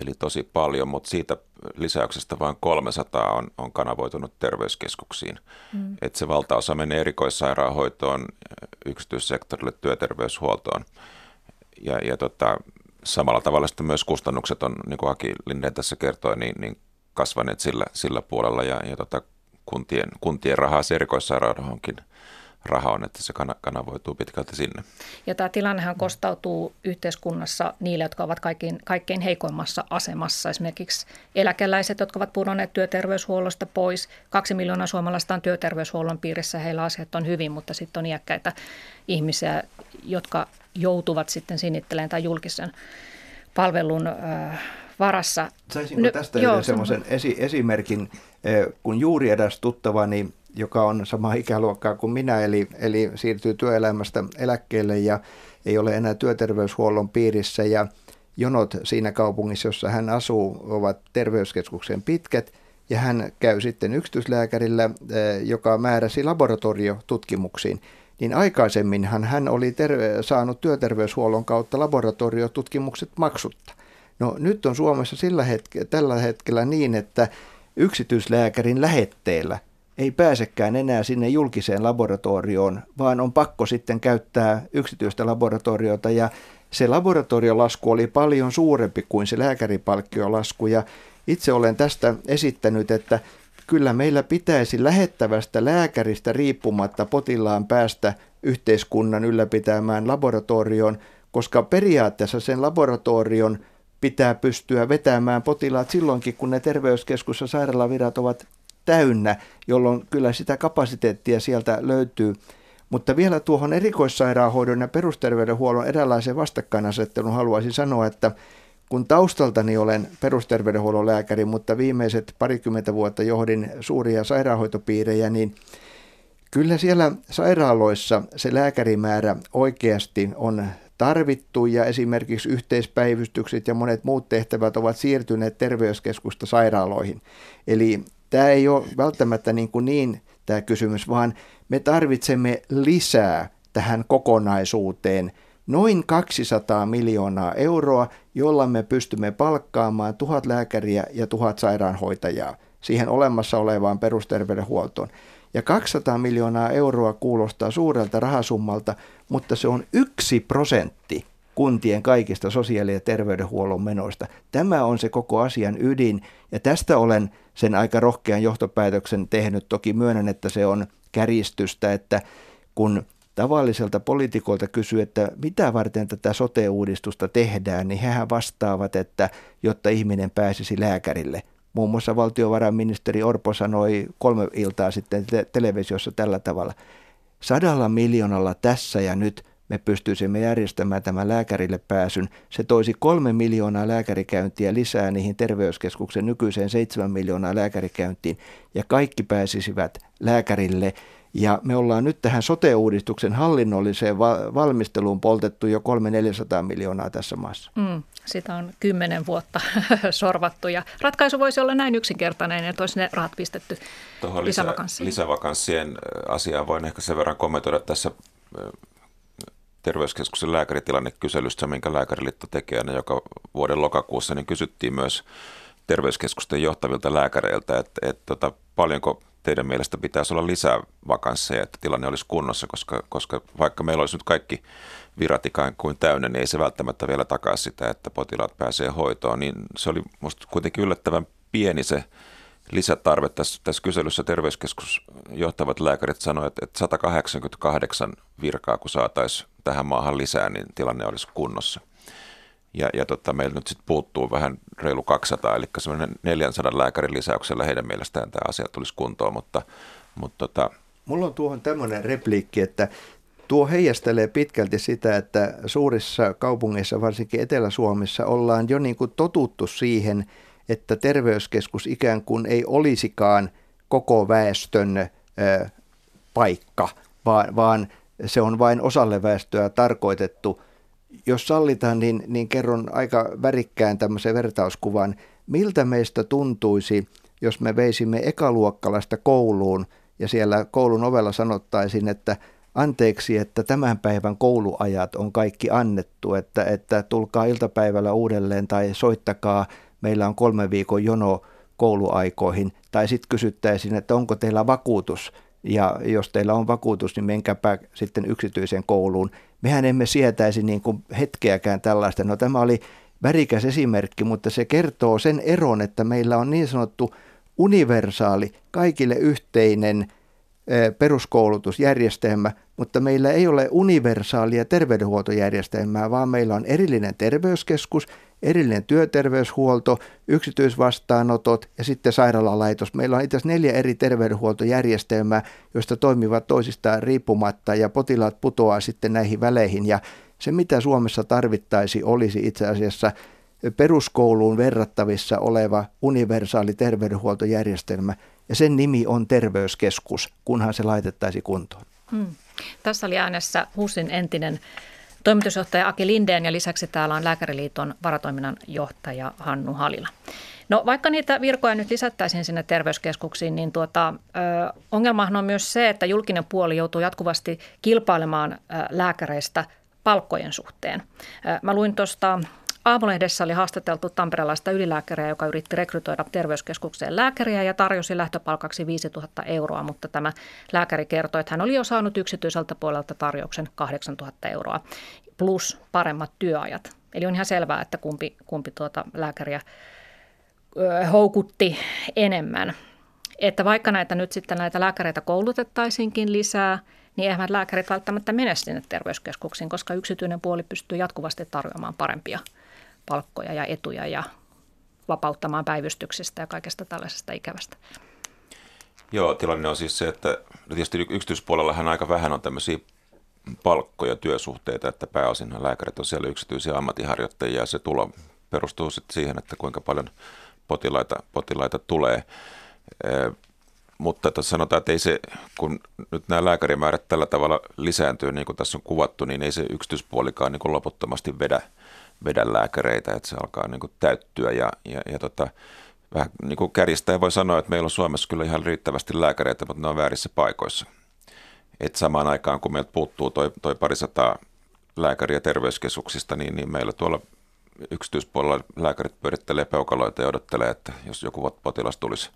eli tosi paljon, mutta siitä lisäyksestä vain 300 on, on kanavoitunut terveyskeskuksiin. Mm. Et se valtaosa menee erikoissairaanhoitoon, yksityissektorille, työterveyshuoltoon. Ja, ja tota, samalla tavalla sitten myös kustannukset on, niin kuin Aki Linden tässä kertoi, niin, niin kasvaneet sillä, sillä puolella ja, ja tota, kuntien, kuntien rahaa erikoissairaanhoitoonkin – raha on, että se kanavoituu pitkälti sinne. Ja tämä tilannehan kostautuu yhteiskunnassa niille, jotka ovat kaikkein, kaikkein heikoimmassa asemassa. Esimerkiksi eläkeläiset, jotka ovat pudonneet työterveyshuollosta pois. Kaksi miljoonaa suomalaista on työterveyshuollon piirissä, heillä asiat on hyvin, mutta sitten on iäkkäitä ihmisiä, jotka joutuvat sitten sinittelemään tai julkisen palvelun äh, varassa. Saisinko tästä no, semmoisen esi- esimerkin, kun juuri edes tuttavani joka on sama ikäluokkaa kuin minä, eli, eli siirtyy työelämästä eläkkeelle ja ei ole enää työterveyshuollon piirissä ja jonot siinä kaupungissa, jossa hän asuu, ovat terveyskeskuksen pitkät ja hän käy sitten yksityislääkärillä, eh, joka määräsi laboratoriotutkimuksiin. Niin aikaisemminhan hän oli ter- saanut työterveyshuollon kautta laboratoriotutkimukset maksutta. No nyt on Suomessa sillä hetke- tällä hetkellä niin, että yksityislääkärin lähetteellä ei pääsekään enää sinne julkiseen laboratorioon, vaan on pakko sitten käyttää yksityistä laboratoriota. Ja se laboratoriolasku oli paljon suurempi kuin se lääkäripalkkiolasku. Ja itse olen tästä esittänyt, että kyllä meillä pitäisi lähettävästä lääkäristä riippumatta potilaan päästä yhteiskunnan ylläpitämään laboratorioon, koska periaatteessa sen laboratorion pitää pystyä vetämään potilaat silloinkin, kun ne terveyskeskus- ja sairaalavirat ovat täynnä, jolloin kyllä sitä kapasiteettia sieltä löytyy. Mutta vielä tuohon erikoissairaanhoidon ja perusterveydenhuollon eräänlaiseen vastakkainasettelun haluaisin sanoa, että kun taustaltani olen perusterveydenhuollon lääkäri, mutta viimeiset parikymmentä vuotta johdin suuria sairaanhoitopiirejä, niin kyllä siellä sairaaloissa se lääkärimäärä oikeasti on tarvittu ja esimerkiksi yhteispäivystykset ja monet muut tehtävät ovat siirtyneet terveyskeskusta sairaaloihin. Eli tämä ei ole välttämättä niin, kuin niin tämä kysymys, vaan me tarvitsemme lisää tähän kokonaisuuteen noin 200 miljoonaa euroa, jolla me pystymme palkkaamaan tuhat lääkäriä ja tuhat sairaanhoitajaa siihen olemassa olevaan perusterveydenhuoltoon. Ja 200 miljoonaa euroa kuulostaa suurelta rahasummalta, mutta se on yksi prosentti kuntien kaikista sosiaali- ja terveydenhuollon menoista. Tämä on se koko asian ydin ja tästä olen sen aika rohkean johtopäätöksen tehnyt. Toki myönnän, että se on käristystä, että kun tavalliselta poliitikolta kysyy, että mitä varten tätä sote-uudistusta tehdään, niin hehän vastaavat, että jotta ihminen pääsisi lääkärille. Muun muassa valtiovarainministeri Orpo sanoi kolme iltaa sitten te- televisiossa tällä tavalla. Sadalla miljoonalla tässä ja nyt me pystyisimme järjestämään tämän lääkärille pääsyn. Se toisi kolme miljoonaa lääkärikäyntiä lisää niihin terveyskeskuksen nykyiseen seitsemän miljoonaa lääkärikäyntiin ja kaikki pääsisivät lääkärille. Ja me ollaan nyt tähän sote-uudistuksen hallinnolliseen va- valmisteluun poltettu jo 300-400 miljoonaa tässä maassa. Mm, sitä on kymmenen vuotta sorvattu ja ratkaisu voisi olla näin yksinkertainen, että olisi ne rahat pistetty Tuohon lisä, lisävakanssien asiaan voin ehkä sen verran kommentoida tässä terveyskeskuksen lääkäritilannekyselystä, minkä Lääkäriliitto tekee aina joka vuoden lokakuussa, niin kysyttiin myös terveyskeskusten johtavilta lääkäreiltä, että, että tota, paljonko teidän mielestä pitäisi olla lisää vakansseja, että tilanne olisi kunnossa, koska, koska vaikka meillä olisi nyt kaikki virat ikään kuin täynnä, niin ei se välttämättä vielä takaa sitä, että potilaat pääsee hoitoon, niin se oli minusta kuitenkin yllättävän pieni se lisätarve. Tässä, tässä kyselyssä terveyskeskus johtavat lääkärit sanoivat, että, että 188 virkaa, kun saataisiin tähän maahan lisää, niin tilanne olisi kunnossa. Ja, ja tota, meillä nyt sitten puuttuu vähän reilu 200, eli semmoinen 400 lääkärin lisäyksellä heidän mielestään tämä asia tulisi kuntoon, mutta, mutta tota... Mulla on tuohon tämmöinen repliikki, että tuo heijastelee pitkälti sitä, että suurissa kaupungeissa, varsinkin Etelä-Suomessa, ollaan jo niin kuin totuttu siihen, että terveyskeskus ikään kuin ei olisikaan koko väestön ö, paikka, vaan, vaan se on vain osalle väestöä tarkoitettu. Jos sallitaan, niin, niin kerron aika värikkään tämmöisen vertauskuvan. Miltä meistä tuntuisi, jos me veisimme ekaluokkalaista kouluun ja siellä koulun ovella sanottaisiin, että anteeksi, että tämän päivän kouluajat on kaikki annettu, että, että tulkaa iltapäivällä uudelleen tai soittakaa, meillä on kolme viikon jono kouluaikoihin. Tai sitten kysyttäisiin, että onko teillä vakuutus ja jos teillä on vakuutus, niin menkääpä sitten yksityiseen kouluun. Mehän emme sietäisi niin kuin hetkeäkään tällaista. No tämä oli värikäs esimerkki, mutta se kertoo sen eron, että meillä on niin sanottu universaali, kaikille yhteinen peruskoulutusjärjestelmä, mutta meillä ei ole universaalia terveydenhuoltojärjestelmää, vaan meillä on erillinen terveyskeskus, erillinen työterveyshuolto, yksityisvastaanotot ja sitten sairaalalaitos. Meillä on itse asiassa neljä eri terveydenhuoltojärjestelmää, joista toimivat toisistaan riippumatta ja potilaat putoaa sitten näihin väleihin. Ja se, mitä Suomessa tarvittaisi, olisi itse asiassa peruskouluun verrattavissa oleva universaali terveydenhuoltojärjestelmä, ja sen nimi on terveyskeskus, kunhan se laitettaisiin kuntoon. Hmm. Tässä oli äänessä HUSin entinen toimitusjohtaja Aki Lindeen ja lisäksi täällä on Lääkäriliiton varatoiminnan johtaja Hannu Halila. No vaikka niitä virkoja nyt lisättäisiin sinne terveyskeskuksiin, niin tuota, ö, ongelmahan on myös se, että julkinen puoli joutuu jatkuvasti kilpailemaan ö, lääkäreistä palkkojen suhteen. Ö, mä luin tuosta Aamulehdessä oli haastateltu tamperelaista ylilääkäriä, joka yritti rekrytoida terveyskeskukseen lääkäriä ja tarjosi lähtöpalkaksi 5000 euroa, mutta tämä lääkäri kertoi, että hän oli jo saanut yksityiseltä puolelta tarjouksen 8000 euroa plus paremmat työajat. Eli on ihan selvää, että kumpi, kumpi tuota lääkäriä houkutti enemmän. Että vaikka näitä nyt sitten näitä lääkäreitä koulutettaisiinkin lisää, niin eihän lääkärit välttämättä mene sinne terveyskeskuksiin, koska yksityinen puoli pystyy jatkuvasti tarjoamaan parempia palkkoja ja etuja ja vapauttamaan päivystyksestä ja kaikesta tällaisesta ikävästä. Joo, tilanne on siis se, että tietysti yksityispuolellahan aika vähän on tämmöisiä palkkoja, työsuhteita, että pääosin lääkärit on siellä yksityisiä ammattiharjoittajia ja se tulo perustuu sitten siihen, että kuinka paljon potilaita, potilaita tulee. E, mutta että sanotaan, että ei se, kun nyt nämä lääkärimäärät tällä tavalla lisääntyy, niin kuin tässä on kuvattu, niin ei se yksityispuolikaan niin kuin loputtomasti vedä, vedä lääkäreitä, että se alkaa niin kuin täyttyä ja, ja, ja tota, vähän niin kuin kärjistäen voi sanoa, että meillä on Suomessa kyllä ihan riittävästi lääkäreitä, mutta ne on väärissä paikoissa. Et samaan aikaan, kun meiltä puuttuu toi, toi parisataa lääkäriä terveyskeskuksista, niin, niin meillä tuolla yksityispuolella lääkärit pyörittelee peukaloita ja odottelee, että jos joku potilas tulisi,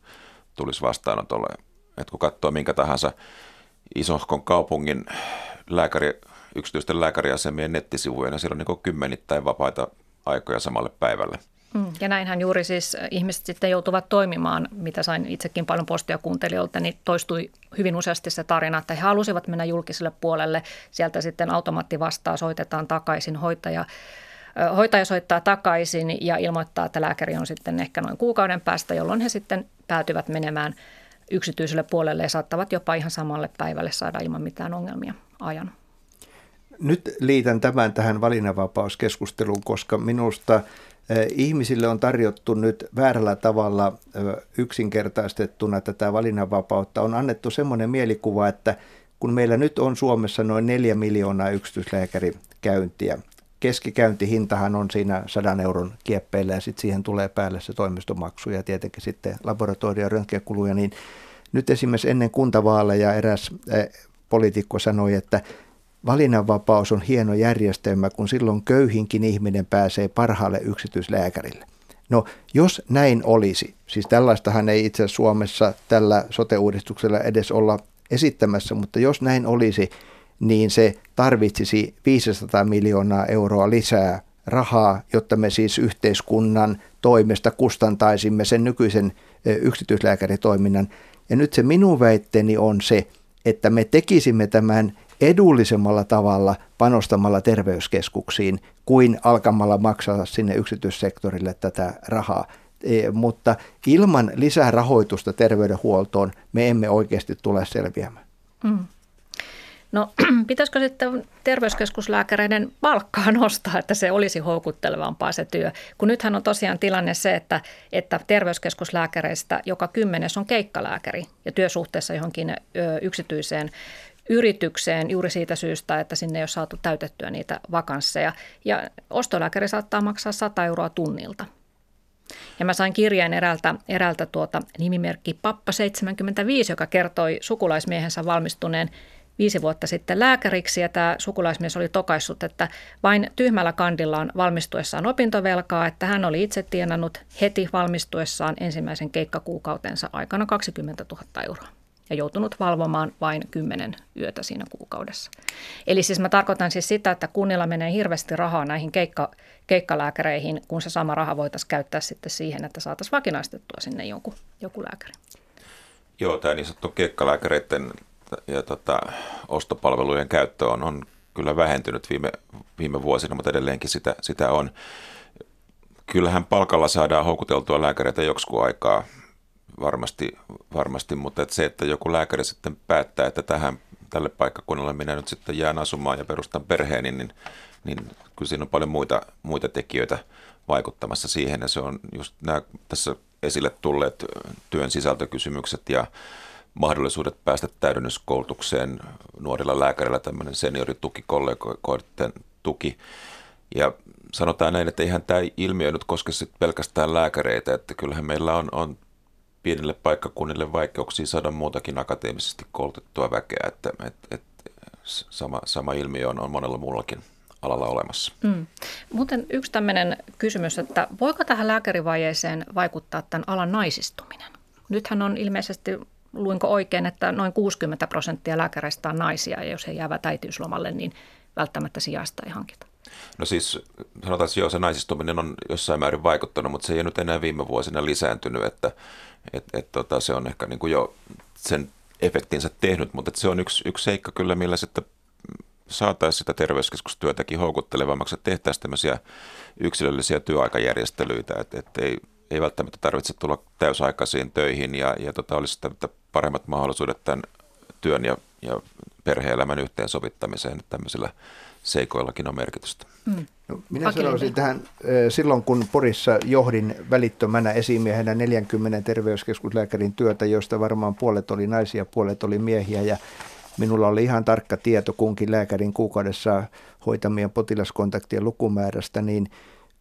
tulisi vastaanotolle. Et kun katsoo minkä tahansa isohkon kaupungin lääkäri, yksityisten lääkäriasemien nettisivuja, niin siellä on niin kymmenittäin vapaita aikoja samalle päivälle. Mm, ja näinhän juuri siis ihmiset sitten joutuvat toimimaan, mitä sain itsekin paljon postia kuuntelijoilta, niin toistui hyvin useasti se tarina, että he halusivat mennä julkiselle puolelle. Sieltä sitten automaatti vastaa, soitetaan takaisin, hoitaja hoitaja soittaa takaisin ja ilmoittaa, että lääkäri on sitten ehkä noin kuukauden päästä, jolloin he sitten päätyvät menemään yksityiselle puolelle ja saattavat jopa ihan samalle päivälle saada ilman mitään ongelmia ajan. Nyt liitän tämän tähän valinnanvapauskeskusteluun, koska minusta ihmisille on tarjottu nyt väärällä tavalla yksinkertaistettuna tätä valinnanvapautta. On annettu semmoinen mielikuva, että kun meillä nyt on Suomessa noin neljä miljoonaa yksityislääkärikäyntiä, keskikäyntihintahan on siinä 100 euron kieppeillä ja sitten siihen tulee päälle se toimistomaksu ja tietenkin sitten laboratorio- ja röntgenkuluja, niin nyt esimerkiksi ennen kuntavaaleja eräs poliitikko sanoi, että valinnanvapaus on hieno järjestelmä, kun silloin köyhinkin ihminen pääsee parhaalle yksityislääkärille. No jos näin olisi, siis tällaistahan ei itse Suomessa tällä sote-uudistuksella edes olla esittämässä, mutta jos näin olisi, niin se tarvitsisi 500 miljoonaa euroa lisää rahaa, jotta me siis yhteiskunnan toimesta kustantaisimme sen nykyisen yksityislääkäritoiminnan. Ja nyt se minun väitteeni on se, että me tekisimme tämän edullisemmalla tavalla panostamalla terveyskeskuksiin kuin alkamalla maksaa sinne yksityissektorille tätä rahaa. E, mutta ilman lisää rahoitusta terveydenhuoltoon me emme oikeasti tule selviämään. Mm. No pitäisikö sitten terveyskeskuslääkäreiden palkkaa nostaa, että se olisi houkuttelevampaa se työ? Kun nythän on tosiaan tilanne se, että, että terveyskeskuslääkäreistä joka kymmenes on keikkalääkäri ja työsuhteessa johonkin yksityiseen yritykseen juuri siitä syystä, että sinne ei ole saatu täytettyä niitä vakansseja. Ja ostolääkäri saattaa maksaa 100 euroa tunnilta. Ja mä sain kirjeen eräältä, eräältä tuota nimimerkki Pappa 75, joka kertoi sukulaismiehensä valmistuneen viisi vuotta sitten lääkäriksi ja tämä sukulaismies oli tokaissut, että vain tyhmällä kandillaan valmistuessaan opintovelkaa, että hän oli itse tienannut heti valmistuessaan ensimmäisen keikkakuukautensa aikana 20 000 euroa ja joutunut valvomaan vain kymmenen yötä siinä kuukaudessa. Eli siis mä tarkoitan siis sitä, että kunnilla menee hirveästi rahaa näihin keikka, keikkalääkäreihin, kun se sama raha voitaisiin käyttää sitten siihen, että saataisiin vakinaistettua sinne joku, joku lääkäri. Joo, tämä niin sanottu keikkalääkäreiden ja tota, ostopalvelujen käyttö on, on kyllä vähentynyt viime, viime vuosina, mutta edelleenkin sitä, sitä on. Kyllähän palkalla saadaan houkuteltua lääkäreitä joksikun aikaa varmasti, varmasti mutta että se, että joku lääkäri sitten päättää, että tähän tälle paikkakunnalle minä nyt sitten jään asumaan ja perustan perheeni, niin, niin kyllä siinä on paljon muita, muita tekijöitä vaikuttamassa siihen. Ja se on just nämä, tässä esille tulleet työn sisältökysymykset ja mahdollisuudet päästä täydennyskoulutukseen nuorilla lääkärillä, tämmöinen seniorituki, kollegoiden tuki. Ja sanotaan näin, että eihän tämä ilmiö nyt koske pelkästään lääkäreitä, että kyllähän meillä on, on pienille paikkakunnille vaikeuksia saada muutakin akateemisesti koulutettua väkeä, että et, et, sama, sama ilmiö on, on monella muullakin alalla olemassa. Mm. Muuten yksi tämmöinen kysymys, että voiko tähän lääkärivajeeseen vaikuttaa tämän alan naisistuminen? Nythän on ilmeisesti, luinko oikein, että noin 60 prosenttia lääkäreistä on naisia ja jos he jäävät äitiyslomalle, niin välttämättä sijaista ei hankita. No siis sanotaan, että joo, se naisistuminen on jossain määrin vaikuttanut, mutta se ei nyt enää viime vuosina lisääntynyt, että et, et, tota, se on ehkä niin kuin jo sen efektinsä tehnyt, mutta se on yksi, yksi seikka kyllä, millä sitten saataisiin sitä terveyskeskustyötäkin houkuttelevammaksi, että tehtäisiin tämmöisiä yksilöllisiä työaikajärjestelyitä, että, että ei, ei välttämättä tarvitse tulla täysaikaisiin töihin ja, ja tota, olisi paremmat mahdollisuudet tämän työn ja, ja perhe-elämän yhteensovittamiseen, että tämmöisillä seikoillakin on merkitystä. Mm. No, minä sanoisin tähän, silloin kun Porissa johdin välittömänä esimiehenä 40 terveyskeskuslääkärin työtä, joista varmaan puolet oli naisia, puolet oli miehiä ja minulla oli ihan tarkka tieto kunkin lääkärin kuukaudessa hoitamien potilaskontaktien lukumäärästä, niin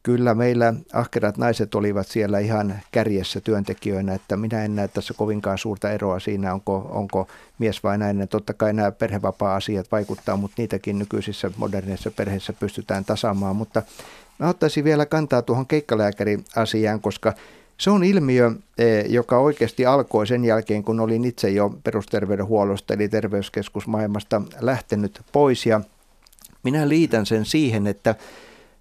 kyllä meillä ahkerat naiset olivat siellä ihan kärjessä työntekijöinä, että minä en näe tässä kovinkaan suurta eroa siinä, onko, onko mies vai nainen. Totta kai nämä perhevapaa-asiat vaikuttaa, mutta niitäkin nykyisissä moderneissa perheissä pystytään tasaamaan. Mutta mä ottaisin vielä kantaa tuohon keikkalääkäri-asiaan, koska se on ilmiö, e, joka oikeasti alkoi sen jälkeen, kun olin itse jo perusterveydenhuollosta eli terveyskeskusmaailmasta lähtenyt pois. Ja minä liitän sen siihen, että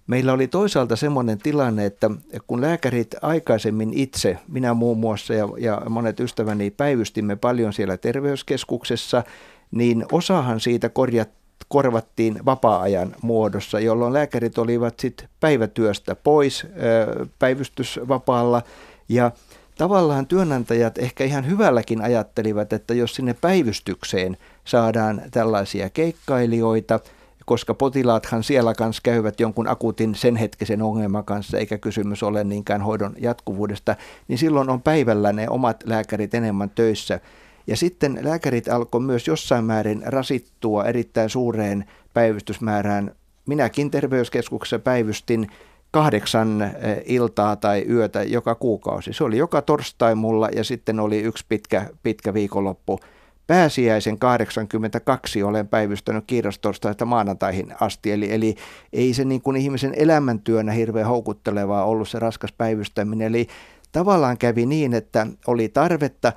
Meillä oli toisaalta semmoinen tilanne, että kun lääkärit aikaisemmin itse, minä muun muassa ja, ja monet ystäväni päivystimme paljon siellä terveyskeskuksessa, niin osahan siitä korjat, korvattiin vapaa-ajan muodossa, jolloin lääkärit olivat sitten päivätyöstä pois päivystysvapaalla. Ja tavallaan työnantajat ehkä ihan hyvälläkin ajattelivat, että jos sinne päivystykseen saadaan tällaisia keikkailijoita – koska potilaathan siellä kanssa käyvät jonkun akuutin sen hetkisen ongelman kanssa, eikä kysymys ole niinkään hoidon jatkuvuudesta, niin silloin on päivällä ne omat lääkärit enemmän töissä. Ja sitten lääkärit alkoi myös jossain määrin rasittua erittäin suureen päivystysmäärään. Minäkin terveyskeskuksessa päivystin kahdeksan eh, iltaa tai yötä joka kuukausi. Se oli joka torstai mulla ja sitten oli yksi pitkä, pitkä viikonloppu pääsiäisen 82 olen päivystänyt kiirastorstaista maanantaihin asti, eli, eli ei se niin kuin ihmisen elämäntyönä hirveän houkuttelevaa ollut se raskas päivystäminen, eli tavallaan kävi niin, että oli tarvetta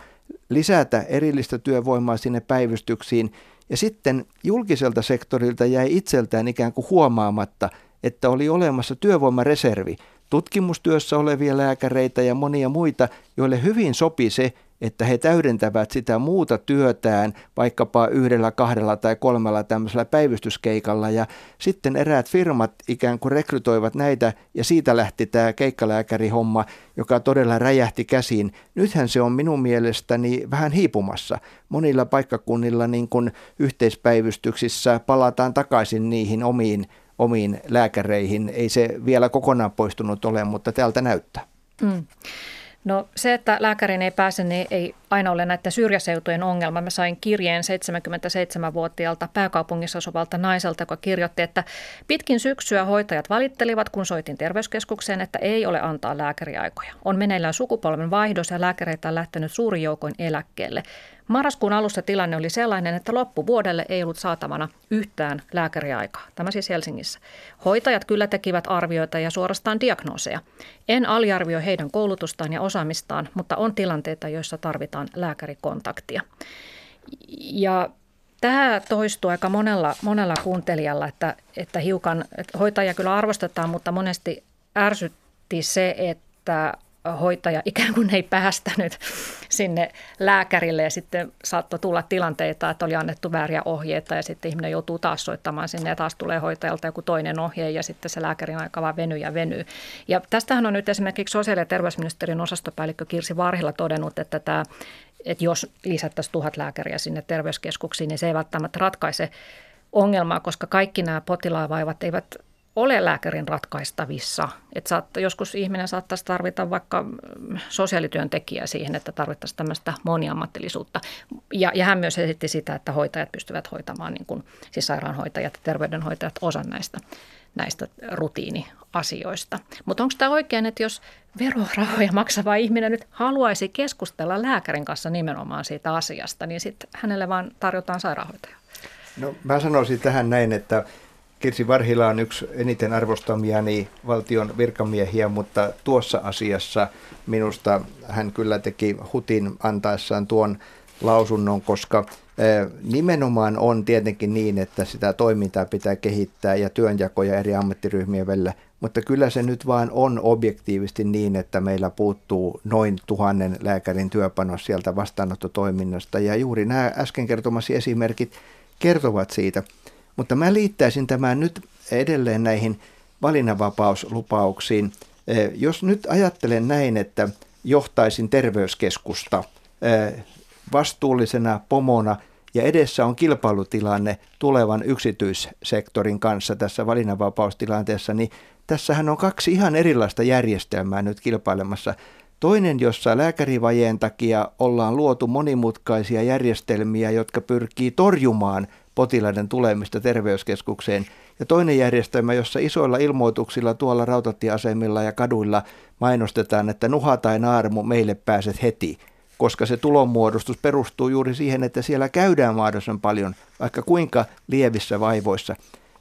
lisätä erillistä työvoimaa sinne päivystyksiin, ja sitten julkiselta sektorilta jäi itseltään ikään kuin huomaamatta, että oli olemassa työvoimareservi, tutkimustyössä olevia lääkäreitä ja monia muita, joille hyvin sopi se, että he täydentävät sitä muuta työtään vaikkapa yhdellä, kahdella tai kolmella tämmöisellä päivystyskeikalla ja sitten eräät firmat ikään kuin rekrytoivat näitä ja siitä lähti tämä keikkalääkärihomma, joka todella räjähti käsiin. Nythän se on minun mielestäni vähän hiipumassa. Monilla paikkakunnilla niin kuin yhteispäivystyksissä palataan takaisin niihin omiin, omiin lääkäreihin. Ei se vielä kokonaan poistunut ole, mutta täältä näyttää. Mm. No se, että lääkärin ei pääse, niin ei aina ole näiden syrjäseutujen ongelma. Mä sain kirjeen 77-vuotiaalta pääkaupungissa asuvalta naiselta, joka kirjoitti, että pitkin syksyä hoitajat valittelivat, kun soitin terveyskeskukseen, että ei ole antaa lääkäriaikoja. On meneillään sukupolven vaihdos ja lääkäreitä on lähtenyt suuri joukoin eläkkeelle. Marraskuun alussa tilanne oli sellainen, että loppuvuodelle ei ollut saatavana yhtään lääkäriaikaa. Tämä siis Helsingissä. Hoitajat kyllä tekivät arvioita ja suorastaan diagnooseja. En aliarvioi heidän koulutustaan ja osaamistaan, mutta on tilanteita, joissa tarvitaan lääkärikontaktia. Ja Tämä toistuu aika monella, monella kuuntelijalla, että, että hiukan että hoitajia kyllä arvostetaan, mutta monesti ärsytti se, että hoitaja ikään kuin ei päästänyt sinne lääkärille ja sitten saattoi tulla tilanteita, että oli annettu vääriä ohjeita ja sitten ihminen joutuu taas soittamaan sinne ja taas tulee hoitajalta joku toinen ohje ja sitten se lääkärin aika vaan venyy ja venyy. Ja tästähän on nyt esimerkiksi sosiaali- ja terveysministeriön osastopäällikkö Kirsi Varhilla todennut, että tämä että jos lisättäisiin tuhat lääkäriä sinne terveyskeskuksiin, niin se ei välttämättä ratkaise ongelmaa, koska kaikki nämä potilaavaivat eivät ole lääkärin ratkaistavissa. Että saatta, joskus ihminen saattaisi tarvita vaikka mm, sosiaalityöntekijää siihen, että tarvittaisiin tämmöistä moniammatillisuutta. Ja, ja hän myös esitti sitä, että hoitajat pystyvät hoitamaan, niin kuin, siis sairaanhoitajat ja terveydenhoitajat osan näistä, näistä rutiiniasioista. Mutta onko tämä oikein, että jos verorahoja maksava ihminen nyt haluaisi keskustella lääkärin kanssa nimenomaan siitä asiasta, niin sitten hänelle vaan tarjotaan sairaanhoitaja? No mä sanoisin tähän näin, että Kirsi Varhila on yksi eniten arvostamiani valtion virkamiehiä, mutta tuossa asiassa minusta hän kyllä teki hutin antaessaan tuon lausunnon, koska nimenomaan on tietenkin niin, että sitä toimintaa pitää kehittää ja työnjakoja eri ammattiryhmien välillä, mutta kyllä se nyt vaan on objektiivisesti niin, että meillä puuttuu noin tuhannen lääkärin työpanos sieltä vastaanottotoiminnasta ja juuri nämä äsken kertomasi esimerkit kertovat siitä. Mutta mä liittäisin tämän nyt edelleen näihin valinnanvapauslupauksiin. Jos nyt ajattelen näin, että johtaisin terveyskeskusta vastuullisena pomona ja edessä on kilpailutilanne tulevan yksityissektorin kanssa tässä valinnanvapaustilanteessa, niin tässähän on kaksi ihan erilaista järjestelmää nyt kilpailemassa. Toinen, jossa lääkärivajeen takia ollaan luotu monimutkaisia järjestelmiä, jotka pyrkii torjumaan potilaiden tulemista terveyskeskukseen. Ja toinen järjestelmä, jossa isoilla ilmoituksilla tuolla rautatieasemilla ja kaduilla mainostetaan, että nuha tai naarmu, meille pääset heti koska se tulonmuodostus perustuu juuri siihen, että siellä käydään mahdollisimman paljon, vaikka kuinka lievissä vaivoissa.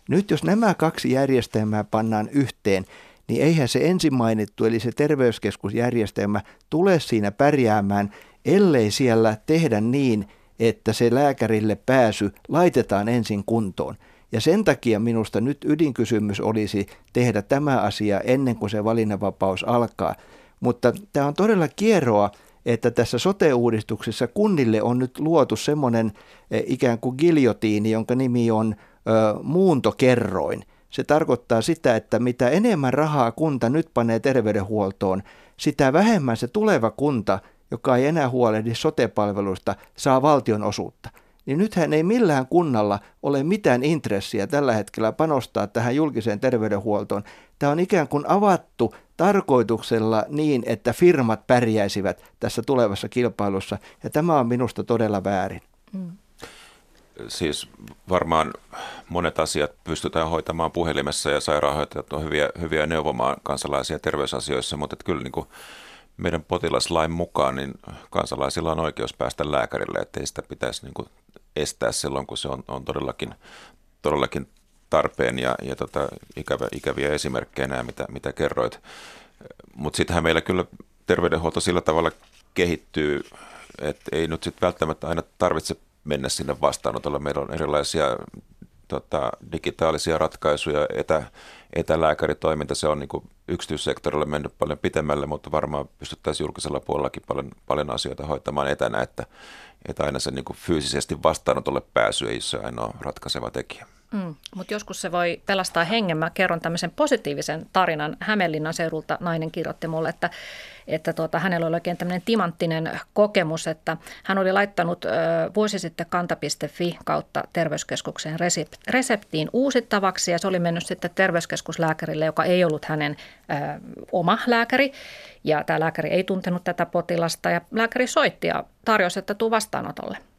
Nyt jos nämä kaksi järjestelmää pannaan yhteen, niin eihän se ensin mainittu, eli se terveyskeskusjärjestelmä, tule siinä pärjäämään, ellei siellä tehdä niin, että se lääkärille pääsy laitetaan ensin kuntoon. Ja sen takia minusta nyt ydinkysymys olisi tehdä tämä asia ennen kuin se valinnanvapaus alkaa. Mutta tämä on todella kierroa, että tässä sote-uudistuksessa kunnille on nyt luotu semmoinen e, ikään kuin giljotiini, jonka nimi on ö, muuntokerroin. Se tarkoittaa sitä, että mitä enemmän rahaa kunta nyt panee terveydenhuoltoon, sitä vähemmän se tuleva kunta, joka ei enää huolehdi sote-palveluista, saa valtion osuutta. Niin nythän ei millään kunnalla ole mitään intressiä tällä hetkellä panostaa tähän julkiseen terveydenhuoltoon. Tämä on ikään kuin avattu tarkoituksella niin, että firmat pärjäisivät tässä tulevassa kilpailussa, ja tämä on minusta todella väärin. Mm. Siis varmaan monet asiat pystytään hoitamaan puhelimessa ja sairaanhoitajat on hyviä, hyviä neuvomaan kansalaisia terveysasioissa, mutta että kyllä niin kuin meidän potilaslain mukaan niin kansalaisilla on oikeus päästä lääkärille, ettei sitä pitäisi niin kuin estää silloin, kun se on, on todellakin, todellakin tarpeen ja, ja tota, ikävä, ikäviä esimerkkejä nämä, mitä, mitä kerroit. Mutta sittenhän meillä kyllä terveydenhuolto sillä tavalla kehittyy, että ei nyt sitten välttämättä aina tarvitse mennä sinne vastaanotolle. Meillä on erilaisia tota, digitaalisia ratkaisuja, etä, etälääkäritoiminta, se on niin kuin yksityissektorilla mennyt paljon pitemmälle, mutta varmaan pystyttäisiin julkisella puolellakin paljon, paljon asioita hoitamaan etänä, että, että aina se niin kuin fyysisesti vastaanotolle pääsy ei ole se ainoa ratkaiseva tekijä. Mm, mutta joskus se voi pelastaa hengen. Mä kerron tämmöisen positiivisen tarinan. Hämeenlinnan seudulta nainen kirjoitti mulle, että, että tuota, hänellä oli oikein tämmöinen timanttinen kokemus, että hän oli laittanut ö, vuosi sitten kanta.fi kautta terveyskeskukseen reseptiin uusittavaksi ja se oli mennyt sitten terveyskeskuslääkärille, joka ei ollut hänen ö, oma lääkäri. Ja tämä lääkäri ei tuntenut tätä potilasta ja lääkäri soitti ja tarjosi, että tuu vastaanotolle.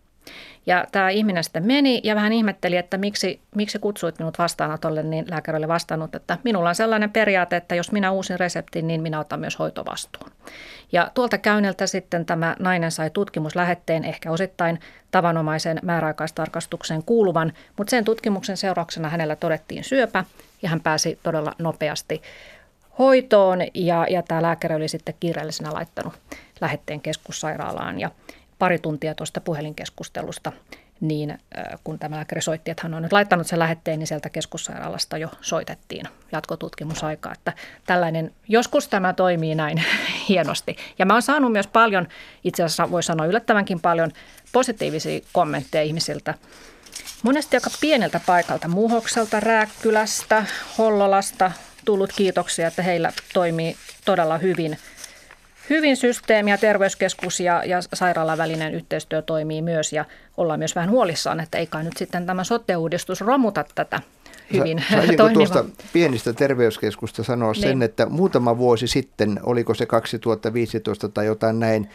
Ja tämä ihminen sitten meni ja vähän ihmetteli, että miksi, miksi kutsuit minut vastaanotolle, niin lääkäri oli vastannut, että minulla on sellainen periaate, että jos minä uusin reseptin, niin minä otan myös hoitovastuun. Ja tuolta käynniltä sitten tämä nainen sai tutkimuslähetteen ehkä osittain tavanomaisen määräaikaistarkastukseen kuuluvan, mutta sen tutkimuksen seurauksena hänellä todettiin syöpä ja hän pääsi todella nopeasti hoitoon ja, ja tämä lääkäri oli sitten kiireellisenä laittanut lähetteen keskussairaalaan ja pari tuntia tuosta puhelinkeskustelusta, niin kun tämä lääkäri soitti, että hän on nyt laittanut sen lähetteen, niin sieltä keskussairaalasta jo soitettiin jatkotutkimusaikaa. Että tällainen, joskus tämä toimii näin hienosti. Ja mä oon saanut myös paljon, itse asiassa voi sanoa yllättävänkin paljon, positiivisia kommentteja ihmisiltä, Monesti aika pieneltä paikalta, Muhokselta, Rääkkylästä, Hollolasta, tullut kiitoksia, että heillä toimii todella hyvin – hyvin systeemi ja terveyskeskus ja, ja sairaalan välinen yhteistyö toimii myös ja ollaan myös vähän huolissaan, että ei kai nyt sitten tämä sote-uudistus romuta tätä hyvin Saisinko tuosta pienistä terveyskeskusta sanoa niin. sen, että muutama vuosi sitten, oliko se 2015 tai jotain näin,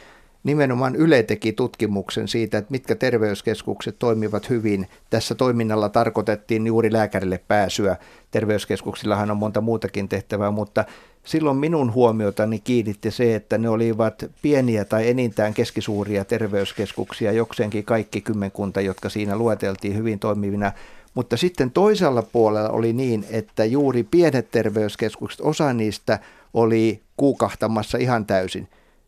nimenomaan Yle teki tutkimuksen siitä, että mitkä terveyskeskukset toimivat hyvin. Tässä toiminnalla tarkoitettiin juuri lääkärille pääsyä. Terveyskeskuksillahan on monta muutakin tehtävää, mutta silloin minun huomiotani kiinnitti se, että ne olivat pieniä tai enintään keskisuuria terveyskeskuksia, jokseenkin kaikki kymmenkunta, jotka siinä lueteltiin hyvin toimivina. Mutta sitten toisella puolella oli niin, että juuri pienet terveyskeskukset, osa niistä oli kuukahtamassa ihan täysin.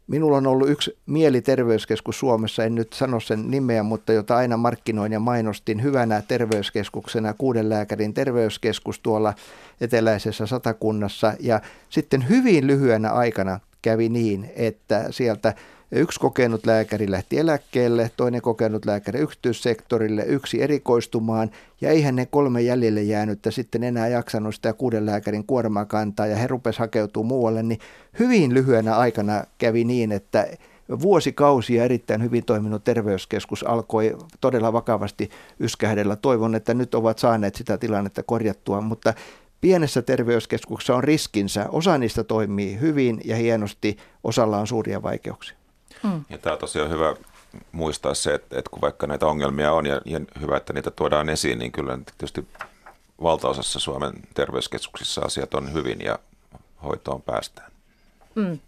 Minulla on ollut yksi mieliterveyskeskus Suomessa, en nyt sano sen nimeä, mutta jota aina markkinoin ja mainostin hyvänä terveyskeskuksena, kuuden lääkärin terveyskeskus tuolla eteläisessä satakunnassa. Ja sitten hyvin lyhyenä aikana kävi niin, että sieltä Yksi kokenut lääkäri lähti eläkkeelle, toinen kokenut lääkäri yksityissektorille, yksi erikoistumaan ja eihän ne kolme jäljelle jäänyttä sitten enää jaksanut sitä kuuden lääkärin kuormaa kantaa ja he rupes hakeutuu muualle, niin hyvin lyhyenä aikana kävi niin, että vuosikausia erittäin hyvin toiminut terveyskeskus alkoi todella vakavasti yskähdellä. Toivon, että nyt ovat saaneet sitä tilannetta korjattua, mutta pienessä terveyskeskuksessa on riskinsä. Osa niistä toimii hyvin ja hienosti, osalla on suuria vaikeuksia. Mm. Ja tämä on tosiaan hyvä muistaa se, että, että kun vaikka näitä ongelmia on ja, ja hyvä, että niitä tuodaan esiin, niin kyllä tietysti valtaosassa Suomen terveyskeskuksissa asiat on hyvin ja hoitoon päästään. Mm.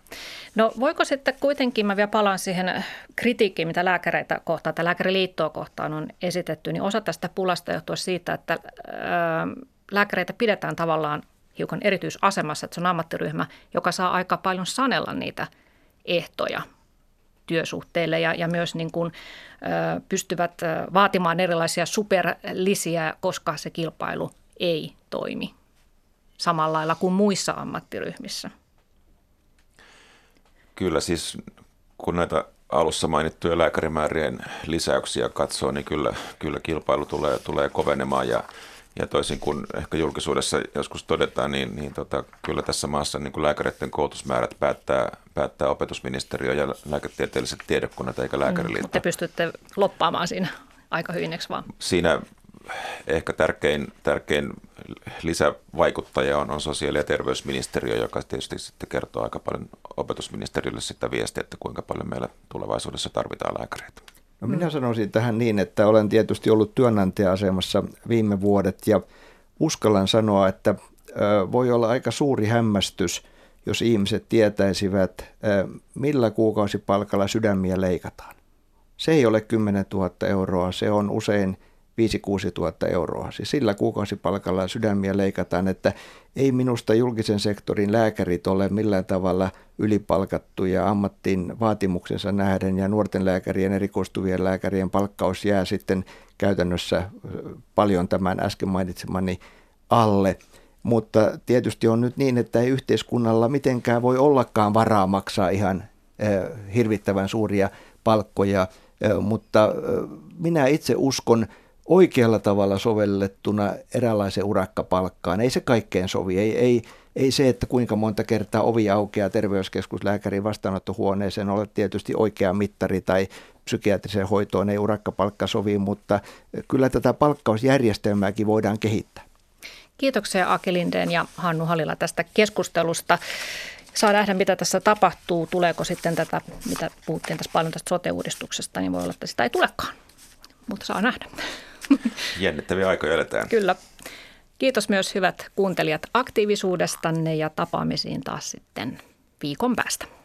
No voiko sitten kuitenkin, mä vielä palaan siihen kritiikkiin, mitä lääkäreitä kohtaan tai lääkäriliittoa kohtaan on esitetty, niin osa tästä pulasta johtuu siitä, että ää, lääkäreitä pidetään tavallaan hiukan erityisasemassa, että se on ammattiryhmä, joka saa aika paljon sanella niitä ehtoja työsuhteille ja, ja myös niin kuin, ö, pystyvät vaatimaan erilaisia superlisiä, koska se kilpailu ei toimi samalla lailla kuin muissa ammattiryhmissä. Kyllä siis kun näitä alussa mainittuja lääkärimäärien lisäyksiä katsoo, niin kyllä, kyllä kilpailu tulee, tulee kovenemaan ja ja toisin kuin ehkä julkisuudessa joskus todetaan, niin, niin tota, kyllä tässä maassa niin kuin lääkäreiden koulutusmäärät päättää, päättää opetusministeriö ja lääketieteelliset tiedekunnat eikä mm, lääkäriliitto. Mm, mutta te pystytte loppaamaan siinä aika hyvin, vaan? Siinä ehkä tärkein, tärkein lisävaikuttaja on, on sosiaali- ja terveysministeriö, joka tietysti sitten kertoo aika paljon opetusministeriölle sitä viestiä, että kuinka paljon meillä tulevaisuudessa tarvitaan lääkäreitä. No minä mm. sanoisin tähän niin, että olen tietysti ollut työnantaja-asemassa viime vuodet ja uskallan sanoa, että voi olla aika suuri hämmästys, jos ihmiset tietäisivät, millä kuukausipalkalla sydämiä leikataan. Se ei ole 10 000 euroa, se on usein 5-6 tuhatta euroa. Siis sillä kuukausipalkalla sydämiä leikataan, että ei minusta julkisen sektorin lääkärit ole millään tavalla ylipalkattuja ammattin vaatimuksensa nähden ja nuorten lääkärien, erikoistuvien lääkärien palkkaus jää sitten käytännössä paljon tämän äsken mainitsemani alle. Mutta tietysti on nyt niin, että ei yhteiskunnalla mitenkään voi ollakaan varaa maksaa ihan hirvittävän suuria palkkoja, mutta minä itse uskon oikealla tavalla sovellettuna eräänlaisen urakkapalkkaan. Ei se kaikkeen sovi. Ei, ei, ei se, että kuinka monta kertaa ovi aukeaa terveyskeskuslääkärin vastaanottohuoneeseen ole tietysti oikea mittari tai psykiatriseen hoitoon ei urakkapalkka sovi, mutta kyllä tätä palkkausjärjestelmääkin voidaan kehittää. Kiitoksia Aki Lindeen ja Hannu Halila tästä keskustelusta. Saa nähdä, mitä tässä tapahtuu. Tuleeko sitten tätä, mitä puhuttiin tässä paljon tästä sote-uudistuksesta, niin voi olla, että sitä ei tulekaan. Mutta saa nähdä. Jännittäviä aikoja eletään. Kyllä. Kiitos myös hyvät kuuntelijat aktiivisuudestanne ja tapaamisiin taas sitten viikon päästä.